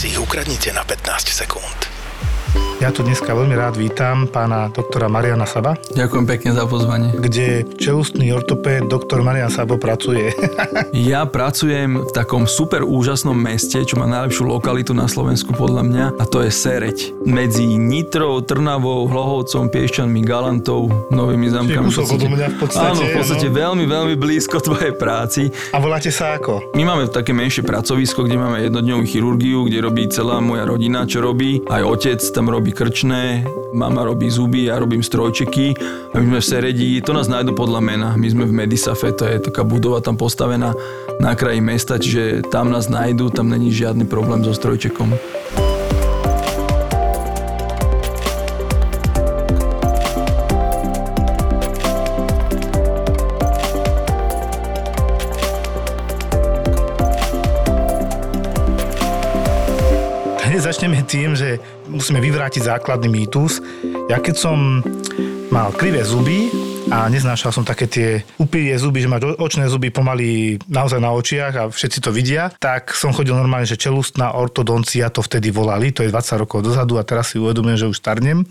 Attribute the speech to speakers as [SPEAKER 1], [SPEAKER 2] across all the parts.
[SPEAKER 1] si ich ukradnite na 15 sekúnd.
[SPEAKER 2] Ja tu dneska veľmi rád vítam pána doktora Mariana Saba.
[SPEAKER 3] Ďakujem pekne za pozvanie.
[SPEAKER 2] Kde čelustný ortopéd doktor Marian Sabo pracuje.
[SPEAKER 3] ja pracujem v takom super úžasnom meste, čo má najlepšiu lokalitu na Slovensku podľa mňa a to je Sereď. Medzi Nitrou, Trnavou, Hlohovcom, Piešťanmi, Galantou, Novými zamkami.
[SPEAKER 2] v podstate,
[SPEAKER 3] v podstate. Áno, v podstate no. veľmi, veľmi blízko tvojej práci.
[SPEAKER 2] A voláte sa ako?
[SPEAKER 3] My máme také menšie pracovisko, kde máme jednodňovú chirurgiu, kde robí celá moja rodina, čo robí. Aj otec tam robí robí krčné, mama robí zuby, ja robím strojčeky a my sme v Seredi, to nás nájdu podľa mena. My sme v Medisafe, to je taká budova tam postavená na kraji mesta, čiže tam nás nájdu, tam není žiadny problém so strojčekom.
[SPEAKER 2] začneme tým, že musíme vyvrátiť základný mýtus. Ja keď som mal krivé zuby a neznášal som také tie upírie zuby, že máš očné zuby pomaly naozaj na očiach a všetci to vidia, tak som chodil normálne, že čelustná ortodoncia to vtedy volali, to je 20 rokov dozadu a teraz si uvedomujem, že už starnem.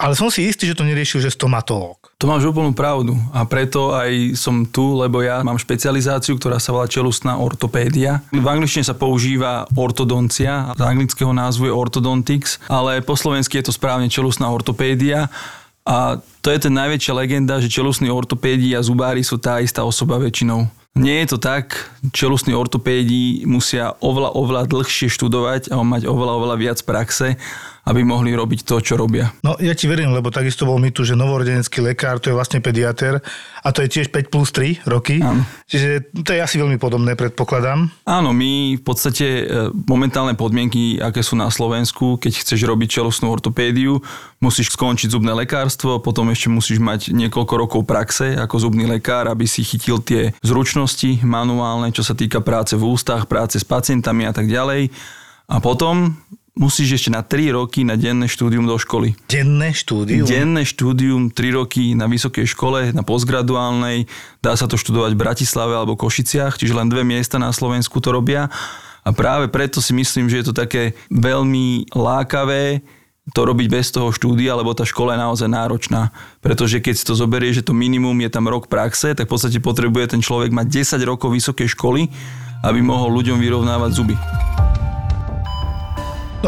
[SPEAKER 2] Ale som si istý, že to neriešil, že stomatológ.
[SPEAKER 3] To máš úplnú pravdu a preto aj som tu, lebo ja mám špecializáciu, ktorá sa volá čelustná ortopédia. V angličtine sa používa ortodoncia, z anglického názvu je ortodontics, ale po slovensky je to správne čelustná ortopédia. A to je ten najväčšia legenda, že čelustní ortopédi a zubári sú tá istá osoba väčšinou. Nie je to tak, čelustní ortopédi musia oveľa, oveľa dlhšie študovať a mať oveľa, oveľa viac praxe aby mohli robiť to, čo robia.
[SPEAKER 2] No ja ti verím, lebo takisto bol mi tu, že novorodenecký lekár, to je vlastne pediater a to je tiež 5 plus 3 roky. Áno. Čiže to je asi veľmi podobné, predpokladám.
[SPEAKER 3] Áno, my v podstate e, momentálne podmienky, aké sú na Slovensku, keď chceš robiť čelostnú ortopédiu, musíš skončiť zubné lekárstvo, potom ešte musíš mať niekoľko rokov praxe ako zubný lekár, aby si chytil tie zručnosti manuálne, čo sa týka práce v ústach, práce s pacientami a tak ďalej. A potom musíš ešte na 3 roky na denné štúdium do školy.
[SPEAKER 2] Denné štúdium?
[SPEAKER 3] Denné štúdium, 3 roky na vysokej škole, na postgraduálnej. Dá sa to študovať v Bratislave alebo Košiciach, čiže len dve miesta na Slovensku to robia. A práve preto si myslím, že je to také veľmi lákavé to robiť bez toho štúdia, lebo tá škola je naozaj náročná. Pretože keď si to zoberie, že to minimum je tam rok praxe, tak v podstate potrebuje ten človek mať 10 rokov vysokej školy, aby mohol ľuďom vyrovnávať zuby.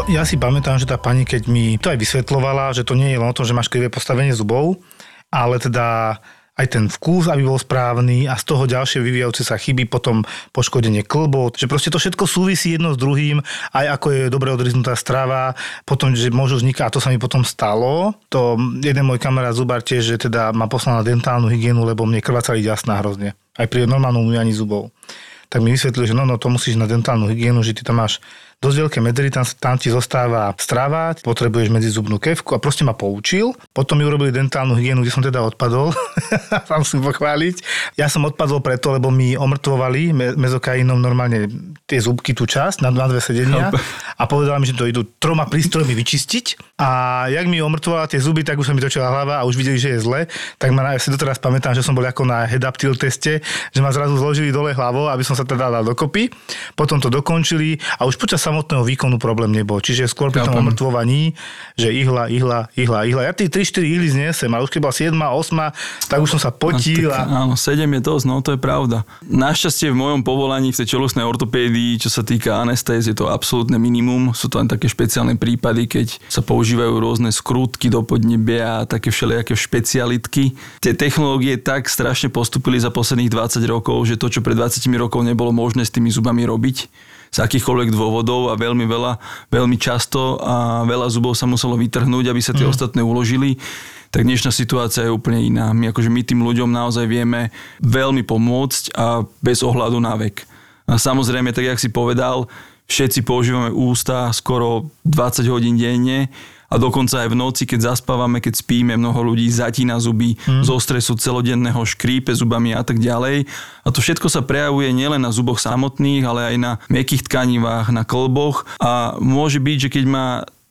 [SPEAKER 2] Ja si pamätám, že tá pani, keď mi to aj vysvetlovala, že to nie je len o tom, že máš krivé postavenie zubov, ale teda aj ten vkus, aby bol správny a z toho ďalšie vyvíjajúce sa chyby, potom poškodenie klbov, že proste to všetko súvisí jedno s druhým, aj ako je dobre odriznutá strava, potom, že môžu vznikať, a to sa mi potom stalo, to jeden môj kamarát zubar tiež, že teda ma poslal na dentálnu hygienu, lebo mne krvácali jasná hrozne, aj pri normálnom umývaní zubov. Tak mi vysvetlili, že no, no to musíš na dentálnu hygienu, že ty tam máš dosť veľké medzery, tam, tam ti zostáva strava, potrebuješ medzi zubnú kevku a proste ma poučil. Potom mi urobili dentálnu hygienu, kde som teda odpadol. tam musím pochváliť. Ja som odpadol preto, lebo mi omrtvovali mezokainom normálne tie zubky, tú časť na, na dve sedenia a povedala mi, že to idú troma prístrojmi vyčistiť. A jak mi omrtvovala tie zuby, tak už sa mi točila hlava a už videli, že je zle. Tak ma ja si doteraz pamätám, že som bol ako na headaptil teste, že ma zrazu zložili dole hlavou, aby som sa teda dal dokopy. Potom to dokončili a už počas samotného výkonu problém nebol. Čiže skôr pri tom omrtvovaní, že ihla, ihla, ihla, ihla. Ja tie 3-4 ihly znesem, ale už keď bola 7, 8, tak už som sa potil. A...
[SPEAKER 3] Áno, 7 je dosť, no to je pravda. Našťastie v mojom povolaní v tej čelostnej ortopédii, čo sa týka anestéz, je to absolútne minimum. Sú to len také špeciálne prípady, keď sa používajú rôzne skrutky do podnebia a také všelijaké špecialitky. Tie technológie tak strašne postupili za posledných 20 rokov, že to, čo pred 20 rokov nebolo možné s tými zubami robiť, z akýchkoľvek dôvodov a veľmi veľa, veľmi často a veľa zubov sa muselo vytrhnúť, aby sa tie mm. ostatné uložili tak dnešná situácia je úplne iná. My, akože my tým ľuďom naozaj vieme veľmi pomôcť a bez ohľadu na vek. A samozrejme, tak jak si povedal, všetci používame ústa skoro 20 hodín denne a dokonca aj v noci, keď zaspávame, keď spíme, mnoho ľudí zatína zuby hmm. zo stresu celodenného, škrípe zubami a tak ďalej. A to všetko sa prejavuje nielen na zuboch samotných, ale aj na mekých tkanivách, na klboch a môže byť, že keď má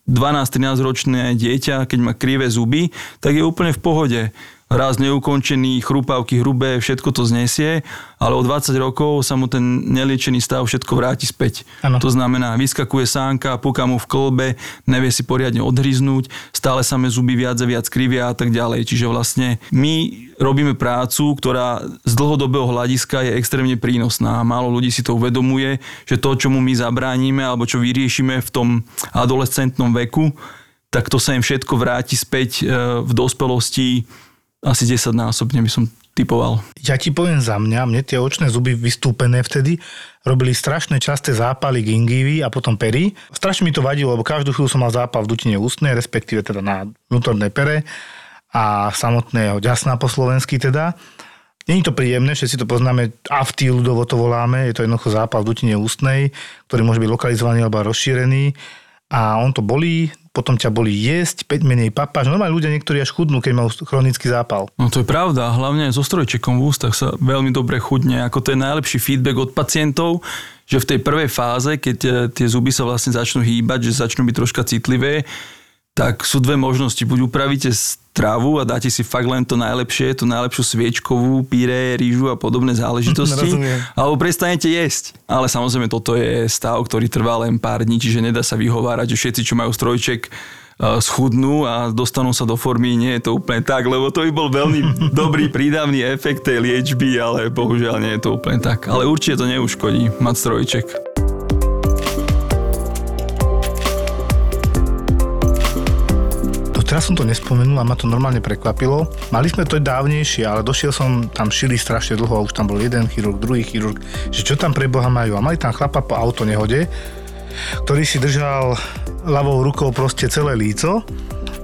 [SPEAKER 3] 12-13 ročné dieťa, keď má krivé zuby, tak je úplne v pohode raz neukončený, chrupavky hrubé, všetko to znesie, ale o 20 rokov sa mu ten neliečený stav všetko vráti späť. Ano. To znamená, vyskakuje sánka, puka mu v klbe, nevie si poriadne odhryznúť, stále sa me zuby viac a viac krivia a tak ďalej. Čiže vlastne my robíme prácu, ktorá z dlhodobého hľadiska je extrémne prínosná. Málo ľudí si to uvedomuje, že to, čomu my zabránime alebo čo vyriešime v tom adolescentnom veku, tak to sa im všetko vráti späť e, v dospelosti asi 10 násobne by som typoval.
[SPEAKER 2] Ja ti poviem za mňa, mne tie očné zuby vystúpené vtedy robili strašné časté zápaly gingivy a potom pery. Strašne mi to vadilo, lebo každú chvíľu som mal zápal v dutine ústnej, respektíve teda na vnútornej pere a samotného ďasná po slovensky teda. Není to príjemné, všetci to poznáme, afty ľudovo to voláme, je to jednoducho zápal v dutine ústnej, ktorý môže byť lokalizovaný alebo rozšírený a on to bolí, potom ťa boli jesť, 5 menej papáš. Normálne ľudia niektorí až chudnú, keď majú chronický zápal.
[SPEAKER 3] No to je pravda, hlavne so strojčekom v ústach sa veľmi dobre chudne. Ako to je najlepší feedback od pacientov, že v tej prvej fáze, keď e, tie zuby sa vlastne začnú hýbať, že začnú byť troška citlivé, tak sú dve možnosti. Buď upravíte stravu a dáte si fakt len to najlepšie, tú najlepšiu sviečkovú, píre, rýžu a podobné záležitosti. alebo prestanete jesť. Ale samozrejme toto je stav, ktorý trvá len pár dní, čiže nedá sa vyhovárať, že všetci, čo majú strojček, e, schudnú a dostanú sa do formy. Nie je to úplne tak, lebo to by bol veľmi dobrý prídavný efekt tej liečby, ale bohužiaľ nie je to úplne tak. Ale určite to neuškodí mať strojček.
[SPEAKER 2] Teraz som to nespomenul a ma to normálne prekvapilo. Mali sme to dávnejšie, ale došiel som, tam šili strašne dlho a už tam bol jeden chirurg, druhý chirurg, že čo tam pre Boha majú. A mali tam chlapa po auto nehode, ktorý si držal ľavou rukou proste celé líco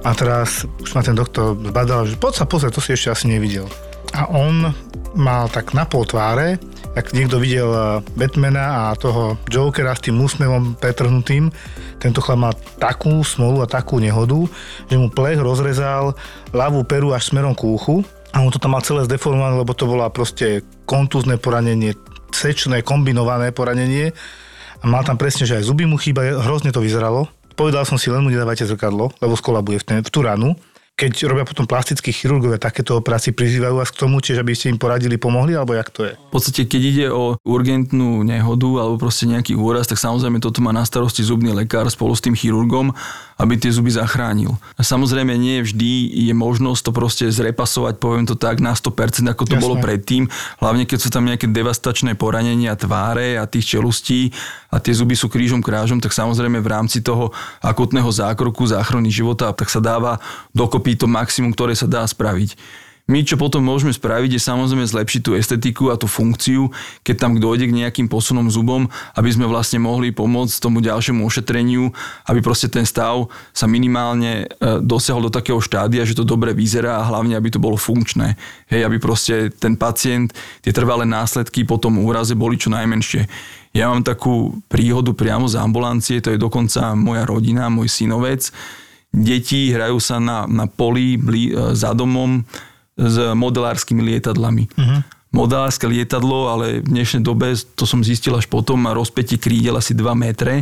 [SPEAKER 2] a teraz už ma ten doktor zbadal, že poď sa pozrieť, to si ešte asi nevidel. A on mal tak na pol tváre, ak niekto videl eh, Batmana a toho Jokera s tým úsmevom pretrhnutým, tento chlap mal takú smolu a takú nehodu, že mu plech rozrezal ľavú peru až smerom k uchu a on to tam mal celé zdeformované, lebo to bola proste kontúzne poranenie, sečné, kombinované poranenie a mal tam presne, že aj zuby mu chýba, hrozne to vyzeralo. Povedal som si, len mu nedávajte zrkadlo, lebo skolabuje v, ten, v tú ranu keď robia potom plastickí chirurgovia takéto operácie, prizývajú vás k tomu, čiže aby ste im poradili, pomohli, alebo jak to je?
[SPEAKER 3] V podstate, keď ide o urgentnú nehodu alebo proste nejaký úraz, tak samozrejme toto má na starosti zubný lekár spolu s tým chirurgom aby tie zuby zachránil. A samozrejme nie vždy je možnosť to proste zrepasovať, poviem to tak, na 100%, ako to Jasne. bolo predtým. Hlavne keď sú tam nejaké devastačné poranenia tváre a tých čelustí a tie zuby sú krížom krážom, tak samozrejme v rámci toho akutného zákroku záchrany života, tak sa dáva dokopy to maximum, ktoré sa dá spraviť. My, čo potom môžeme spraviť, je samozrejme zlepšiť tú estetiku a tú funkciu, keď tam dojde k nejakým posunom zubom, aby sme vlastne mohli pomôcť tomu ďalšiemu ošetreniu, aby proste ten stav sa minimálne e, dosiahol do takého štádia, že to dobre vyzerá a hlavne, aby to bolo funkčné. Hej, aby proste ten pacient, tie trvalé následky po tom úraze boli čo najmenšie. Ja mám takú príhodu priamo z ambulancie, to je dokonca moja rodina, môj synovec. Deti hrajú sa na, na poli blí, e, za domom, s modelárskymi lietadlami. Uh-huh. Modelárske lietadlo, ale v dnešnej dobe, to som zistil až potom, má rozpätie krídel asi 2 metre,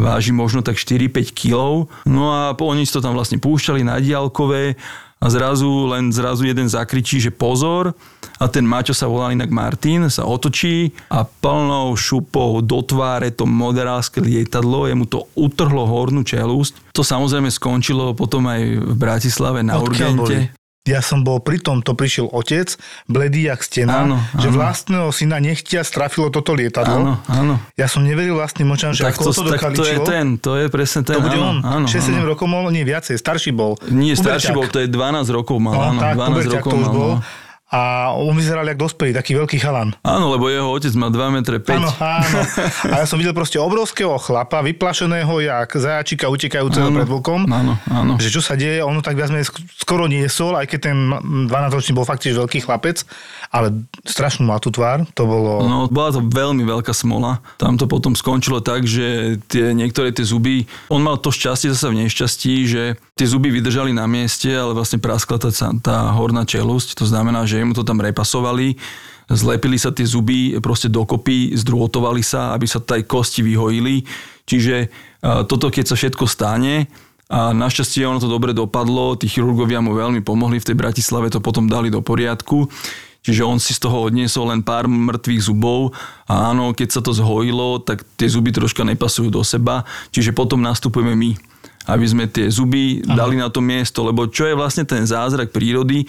[SPEAKER 3] váži možno tak 4-5 kg. No a oni si to tam vlastne púšťali na diálkové a zrazu len zrazu jeden zakričí, že pozor a ten Maťo sa volal inak Martin, sa otočí a plnou šupou do tváre to moderálske lietadlo, jemu to utrhlo hornú čelúsť. To samozrejme skončilo potom aj v Bratislave na Odkiaľ urgente. Boli?
[SPEAKER 2] Ja som bol pri tom, to prišiel otec, bledý jak stena, áno, áno. že vlastného syna nechtia strafilo toto lietadlo. Áno, áno. Ja som neveril vlastným očam, že tak ako to, to
[SPEAKER 3] tak to je ten, to je presne ten.
[SPEAKER 2] To bude áno, on. Áno, 6-7 rokov mal, nie viacej, starší bol.
[SPEAKER 3] Nie, starší bol, to je 12 rokov mal, no, áno, tak, 12 rokov
[SPEAKER 2] to už
[SPEAKER 3] mal.
[SPEAKER 2] Bol.
[SPEAKER 3] No.
[SPEAKER 2] A on vyzeral jak dospelý, taký veľký chalan.
[SPEAKER 3] Áno, lebo jeho otec má 2 m 5.
[SPEAKER 2] Áno, áno. A ja som videl proste obrovského chlapa, vyplašeného jak zajačika utekajúceho
[SPEAKER 3] Áno,
[SPEAKER 2] pred vlkom.
[SPEAKER 3] áno, áno.
[SPEAKER 2] Že čo sa deje, ono tak viac menej skoro niesol, aj keď ten 12-ročný bol fakt tiež veľký chlapec, ale strašnú mal tú tvár, to bolo...
[SPEAKER 3] No, bola to veľmi veľká smola. Tam to potom skončilo tak, že tie, niektoré tie zuby, on mal to šťastie zase v nešťastí, že tie zuby vydržali na mieste, ale vlastne praskla tá, tá horná čelusť, to znamená, že mu to tam repasovali, zlepili sa tie zuby proste dokopy, zdrôtovali sa, aby sa taj kosti vyhojili. Čiže a, toto, keď sa všetko stane, a našťastie ono to dobre dopadlo, tí chirurgovia mu veľmi pomohli, v tej Bratislave to potom dali do poriadku. Čiže on si z toho odniesol len pár mŕtvych zubov a áno, keď sa to zhojilo, tak tie zuby troška nepasujú do seba, čiže potom nastupujeme my aby sme tie zuby ano. dali na to miesto, lebo čo je vlastne ten zázrak prírody,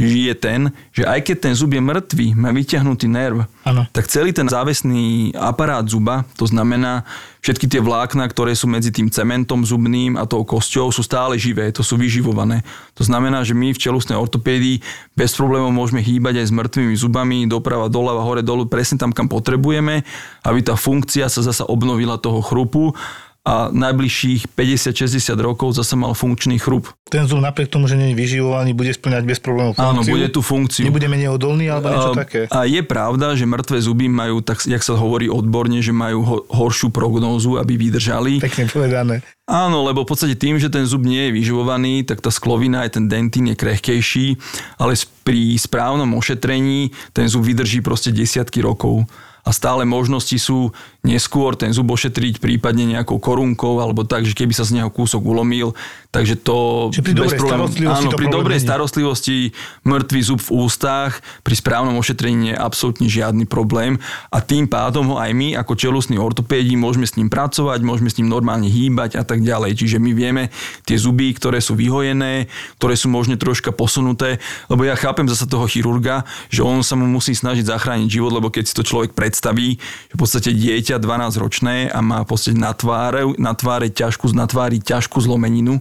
[SPEAKER 3] je ten, že aj keď ten zub je mŕtvý, má vyťahnutý nerv,
[SPEAKER 2] Áno.
[SPEAKER 3] tak celý ten závesný aparát zuba, to znamená všetky tie vlákna, ktoré sú medzi tým cementom zubným a tou kosťou, sú stále živé, to sú vyživované. To znamená, že my v čelusnej ortopédii bez problémov môžeme hýbať aj s mŕtvými zubami, doprava, doľava, hore, dolu, presne tam, kam potrebujeme, aby tá funkcia sa zasa obnovila toho chrupu a najbližších 50-60 rokov zase mal funkčný chrup.
[SPEAKER 2] Ten zub napriek tomu, že nie je vyživovaný, bude splňať bez problémov funkciu.
[SPEAKER 3] Áno, bude tú funkciu.
[SPEAKER 2] Nebude menej odolný alebo niečo
[SPEAKER 3] A-
[SPEAKER 2] také.
[SPEAKER 3] A je pravda, že mŕtve zuby majú, tak jak sa hovorí odborne, že majú ho, horšiu prognózu, aby vydržali.
[SPEAKER 2] Pekne povedané.
[SPEAKER 3] Áno, lebo v podstate tým, že ten zub nie je vyživovaný, tak tá sklovina aj ten dentín je krehkejší, ale pri správnom ošetrení ten zub vydrží proste desiatky rokov. A stále možnosti sú neskôr ten zub ošetriť prípadne nejakou korunkou alebo tak, že keby sa z neho kúsok ulomil, takže to...
[SPEAKER 2] Čiže pri
[SPEAKER 3] bez
[SPEAKER 2] dobrej
[SPEAKER 3] problémov-
[SPEAKER 2] starostlivosti
[SPEAKER 3] Áno, pri dobrej
[SPEAKER 2] není.
[SPEAKER 3] starostlivosti mŕtvý zub v ústach, pri správnom ošetrení nie je absolútne žiadny problém a tým pádom ho aj my ako čelustní ortopédi môžeme s ním pracovať, môžeme s ním normálne hýbať a tak ďalej. Čiže my vieme tie zuby, ktoré sú vyhojené, ktoré sú možno troška posunuté, lebo ja chápem zase toho chirurga, že on sa mu musí snažiť zachrániť život, lebo keď si to človek predstaví, že v podstate dieťa 12 ročné a má v podstate na tváre, na tváre ťažkú, na tvári ťažkú zlomeninu,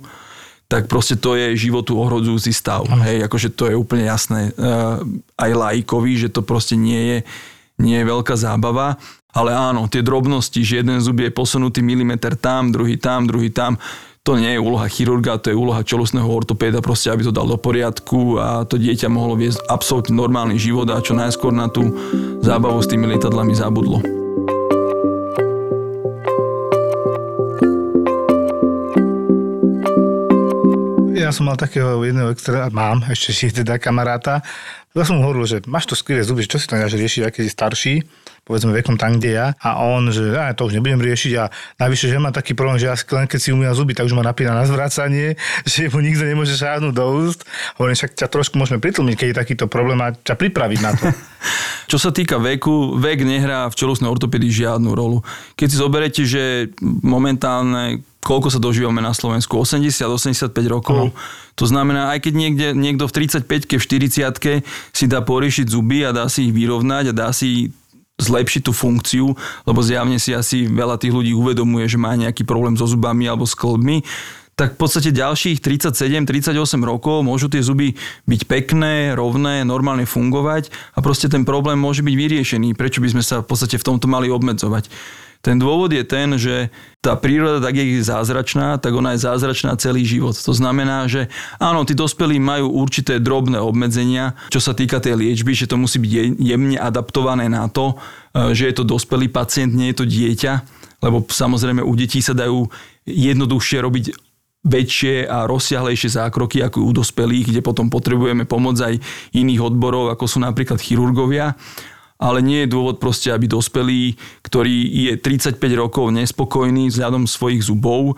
[SPEAKER 3] tak proste to je životu ohrozujúci stav. Hej, akože to je úplne jasné uh, aj lajkovi, že to proste nie je, nie je veľká zábava. Ale áno, tie drobnosti, že jeden zub je posunutý milimeter tam, druhý tam, druhý tam, to nie je úloha chirurga, to je úloha čelostného ortopéda, proste aby to dal do poriadku a to dieťa mohlo viesť absolútne normálny život a čo najskôr na tú zábavu s tými lietadlami zabudlo.
[SPEAKER 2] Ja som mal takého jedného extra, mám ešte si teda kamaráta. Ja som mu hovoril, že máš to skvelé zuby, čo si to nedáš riešiť, aj keď si starší, povedzme vekom tam, kde ja. A on, že ja to už nebudem riešiť a najvyššie, že má taký problém, že ja len keď si umývam zuby, tak už ma napína na zvracanie, že mu nikto nemôže šáhnuť do úst. Hovorím, však ťa trošku môžeme pritlmiť, keď je takýto problém a ťa pripraviť na to.
[SPEAKER 3] Čo sa týka veku, vek nehrá v čelusnej ortopédii žiadnu rolu. Keď si zoberete, že momentálne koľko sa dožívame na Slovensku? 80-85 rokov. To znamená, aj keď niekde, niekto v 35-ke, v 40-ke si dá poriešiť zuby a dá si ich vyrovnať a dá si zlepšiť tú funkciu, lebo zjavne si asi veľa tých ľudí uvedomuje, že má nejaký problém so zubami alebo s klbmi, tak v podstate ďalších 37-38 rokov môžu tie zuby byť pekné, rovné, normálne fungovať a proste ten problém môže byť vyriešený. Prečo by sme sa v podstate v tomto mali obmedzovať? Ten dôvod je ten, že tá príroda, tak je zázračná, tak ona je zázračná celý život. To znamená, že áno, tí dospelí majú určité drobné obmedzenia, čo sa týka tej liečby, že to musí byť je- jemne adaptované na to, e, že je to dospelý pacient, nie je to dieťa, lebo samozrejme u detí sa dajú jednoduchšie robiť väčšie a rozsiahlejšie zákroky ako u dospelých, kde potom potrebujeme pomoc aj iných odborov, ako sú napríklad chirurgovia ale nie je dôvod proste, aby dospelý, ktorý je 35 rokov nespokojný vzhľadom svojich zubov,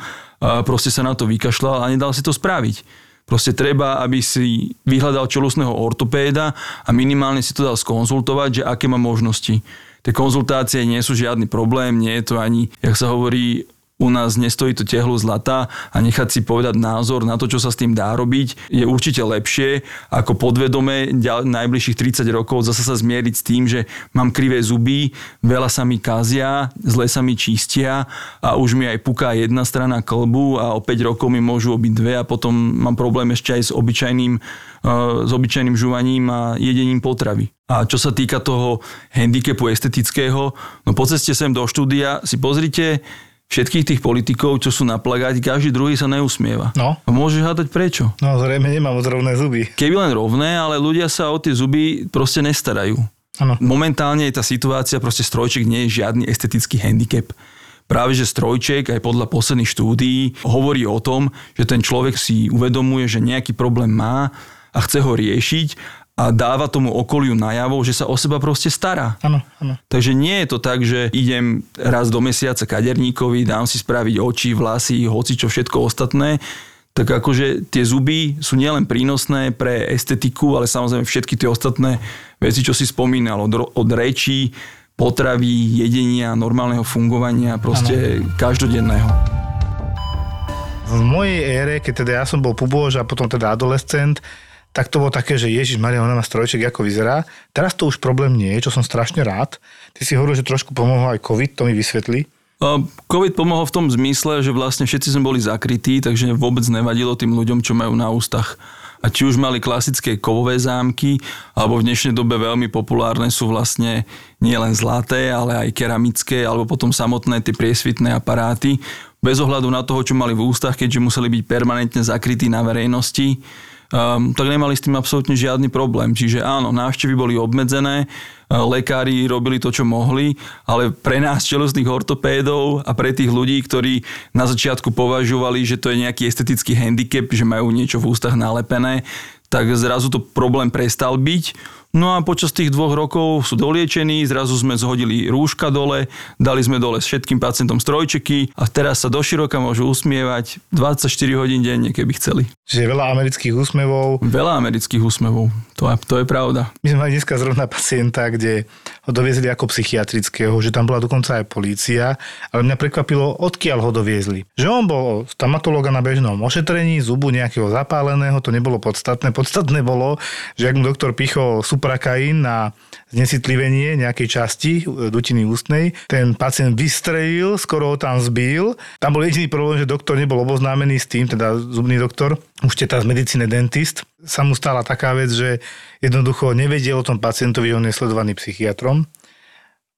[SPEAKER 3] proste sa na to vykašľal a nedal si to spraviť. Proste treba, aby si vyhľadal čelusného ortopéda a minimálne si to dal skonzultovať, že aké má možnosti. Tie konzultácie nie sú žiadny problém, nie je to ani, jak sa hovorí, u nás nestojí to tehlu zlata a nechať si povedať názor na to, čo sa s tým dá robiť, je určite lepšie, ako podvedome najbližších 30 rokov zase sa zmieriť s tým, že mám krivé zuby, veľa sa mi kazia, zle sa mi čistia a už mi aj puká jedna strana klbu a o 5 rokov mi môžu obiť dve a potom mám problém ešte aj s obyčajným, uh, s obyčajným žuvaním a jedením potravy. A čo sa týka toho handicapu estetického, no po ceste sem do štúdia si pozrite, všetkých tých politikov, čo sú na plagáti, každý druhý sa neusmieva.
[SPEAKER 2] No.
[SPEAKER 3] Môžeš hádať prečo?
[SPEAKER 2] No zrejme nemám rovné zuby.
[SPEAKER 3] Keby len rovné, ale ľudia sa o tie zuby proste nestarajú.
[SPEAKER 2] Ano.
[SPEAKER 3] Momentálne je tá situácia, proste strojček nie je žiadny estetický handicap. Práve, že strojček aj podľa posledných štúdií hovorí o tom, že ten človek si uvedomuje, že nejaký problém má a chce ho riešiť a dáva tomu okoliu najavo, že sa o seba proste stará.
[SPEAKER 2] Áno, áno.
[SPEAKER 3] Takže nie je to tak, že idem raz do mesiaca kaderníkovi, dám si spraviť oči, vlasy, hoci čo všetko ostatné. Tak akože tie zuby sú nielen prínosné pre estetiku, ale samozrejme všetky tie ostatné veci, čo si spomínal, od, od rečí, potravy, jedenia, normálneho fungovania, proste ano. každodenného.
[SPEAKER 2] V mojej ére, keď teda ja som bol pubož a potom teda adolescent, tak to bolo také, že Ježiš Maria, ona má strojček, ako vyzerá. Teraz to už problém nie je, čo som strašne rád. Ty si hovoril, že trošku pomohol aj COVID, to mi vysvetli.
[SPEAKER 3] COVID pomohol v tom zmysle, že vlastne všetci sme boli zakrytí, takže vôbec nevadilo tým ľuďom, čo majú na ústach. A či už mali klasické kovové zámky, alebo v dnešnej dobe veľmi populárne sú vlastne nielen zlaté, ale aj keramické, alebo potom samotné tie priesvitné aparáty. Bez ohľadu na toho, čo mali v ústach, keďže museli byť permanentne zakrytí na verejnosti, um, tak nemali s tým absolútne žiadny problém. Čiže áno, návštevy boli obmedzené, lekári robili to, čo mohli, ale pre nás čelostných ortopédov a pre tých ľudí, ktorí na začiatku považovali, že to je nejaký estetický handicap, že majú niečo v ústach nalepené, tak zrazu to problém prestal byť No a počas tých dvoch rokov sú doliečení, zrazu sme zhodili rúška dole, dali sme dole s všetkým pacientom strojčeky a teraz sa doširoka môžu usmievať 24 hodín denne, keby chceli.
[SPEAKER 2] Čiže veľa amerických úsmevov.
[SPEAKER 3] Veľa amerických úsmevov, to, je, to je pravda.
[SPEAKER 2] My sme mali dneska zrovna pacienta, kde ho doviezli ako psychiatrického, že tam bola dokonca aj polícia, ale mňa prekvapilo, odkiaľ ho doviezli. Že on bol stomatológa na bežnom ošetrení, zubu nejakého zapáleného, to nebolo podstatné. Podstatné bolo, že ak mu doktor pichol suprakain na znesitlivenie nejakej časti e, dutiny ústnej. Ten pacient vystrelil, skoro ho tam zbil. Tam bol jediný problém, že doktor nebol oboznámený s tým, teda zubný doktor, už teda z medicíny dentist. Sa mu stala taká vec, že jednoducho nevedel o tom pacientovi, on je sledovaný psychiatrom.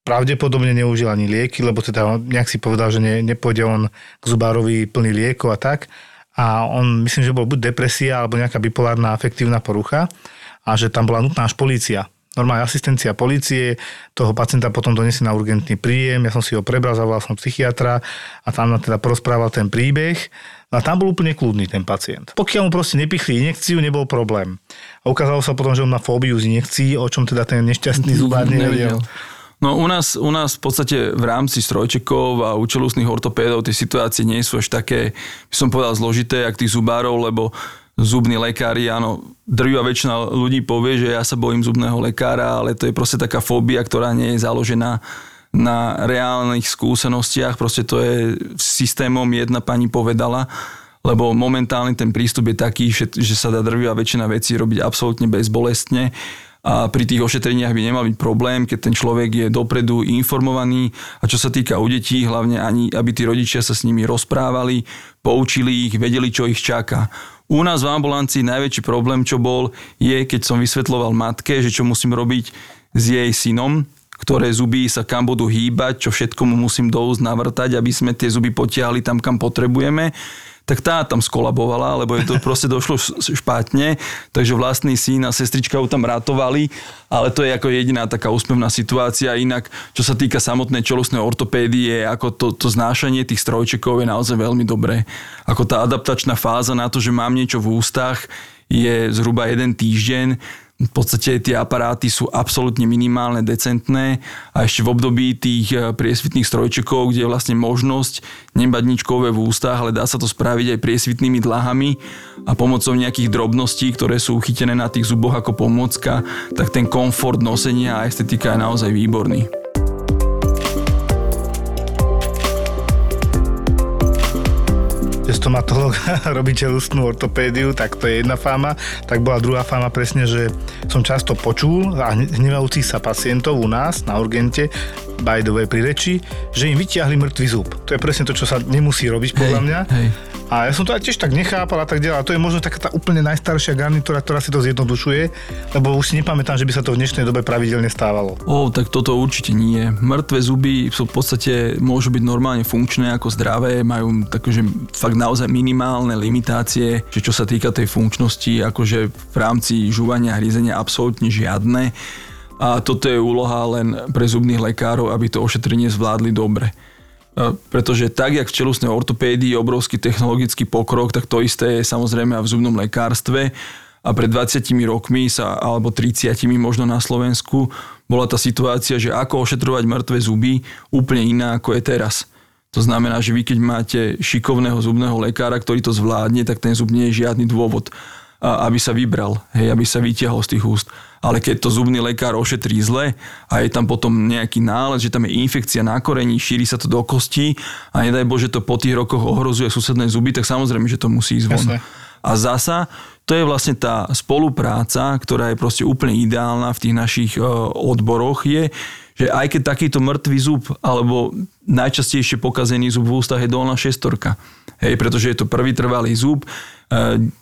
[SPEAKER 2] Pravdepodobne neužil ani lieky, lebo teda nejak si povedal, že ne, nepôjde on k zubárovi plný liekov a tak. A on, myslím, že bol buď depresia alebo nejaká bipolárna afektívna porucha a že tam bola nutná až polícia. Normálna asistencia policie, toho pacienta potom donesie na urgentný príjem, ja som si ho prebral, zavolal som psychiatra a tam nám teda porozprával ten príbeh. A tam bol úplne kľudný ten pacient. Pokiaľ mu proste nepichli injekciu, nebol problém. A ukázalo sa potom, že on má fóbiu z injekcií, o čom teda ten nešťastný zubár nevedel.
[SPEAKER 3] No u nás, u nás v podstate v rámci strojčekov a účelústnych ortopédov tie situácie nie sú až také, by som povedal, zložité, jak tých zubárov, lebo zubní lekári, áno, drvivá väčšina ľudí povie, že ja sa bojím zubného lekára, ale to je proste taká fóbia, ktorá nie je založená na reálnych skúsenostiach, proste to je systémom jedna pani povedala, lebo momentálne ten prístup je taký, že, sa dá drvivá väčšina vecí robiť absolútne bezbolestne a pri tých ošetreniach by nemal byť problém, keď ten človek je dopredu informovaný a čo sa týka u detí, hlavne ani, aby tí rodičia sa s nimi rozprávali, poučili ich, vedeli, čo ich čaká. U nás v ambulancii najväčší problém, čo bol, je, keď som vysvetloval matke, že čo musím robiť s jej synom, ktoré zuby sa kam budú hýbať, čo všetko mu musím doúsť navrtať, aby sme tie zuby potiahli tam, kam potrebujeme tak tá tam skolabovala, lebo je to proste došlo špatne, takže vlastný syn a sestrička ju tam ratovali, ale to je ako jediná taká úspevná situácia. Inak, čo sa týka samotnej čelostnej ortopédie, ako to, to znášanie tých strojčekov je naozaj veľmi dobré. Ako tá adaptačná fáza na to, že mám niečo v ústach, je zhruba jeden týždeň, v podstate tie aparáty sú absolútne minimálne, decentné a ešte v období tých eh, priesvitných strojčekov, kde je vlastne možnosť nebať ničkové v ústach, ale dá sa to spraviť aj priesvitnými dlahami a pomocou nejakých drobností, ktoré sú uchytené na tých zuboch ako pomocka, tak ten komfort nosenia a estetika je naozaj výborný.
[SPEAKER 2] Stomatolog robí telesnú ortopédiu, tak to je jedna fáma. Tak bola druhá fáma presne, že som často počul a hnevajúcich sa pacientov u nás na urgente, by the way pri reči, že im vytiahli mŕtvý zub. To je presne to, čo sa nemusí robiť podľa mňa.
[SPEAKER 3] Hej.
[SPEAKER 2] A ja som to aj tiež tak nechápal a tak ďalej. A to je možno taká tá úplne najstaršia garnitúra, ktorá si to zjednodušuje, lebo už si nepamätám, že by sa to v dnešnej dobe pravidelne stávalo.
[SPEAKER 3] O, tak toto určite nie. Mŕtve zuby sú v podstate môžu byť normálne funkčné ako zdravé, majú takže fakt naozaj minimálne limitácie, že čo sa týka tej funkčnosti, akože v rámci žúvania a hryzenia absolútne žiadne. A toto je úloha len pre zubných lekárov, aby to ošetrenie zvládli dobre pretože tak, jak v čelusnej ortopédii je obrovský technologický pokrok, tak to isté je samozrejme aj v zubnom lekárstve. A pred 20 rokmi sa, alebo 30 možno na Slovensku, bola tá situácia, že ako ošetrovať mŕtve zuby úplne iná ako je teraz. To znamená, že vy keď máte šikovného zubného lekára, ktorý to zvládne, tak ten zub nie je žiadny dôvod, aby sa vybral, hej, aby sa vytiahol z tých úst ale keď to zubný lekár ošetrí zle a je tam potom nejaký nález, že tam je infekcia na korení, šíri sa to do kostí a nedaj Bože to po tých rokoch ohrozuje susedné zuby, tak samozrejme, že to musí ísť von. Jasne. A zasa to je vlastne tá spolupráca, ktorá je proste úplne ideálna v tých našich e, odboroch, je, že aj keď takýto mŕtvý zub alebo najčastejšie pokazený zub v ústach je dolná šestorka. Hej, pretože je to prvý trvalý zub,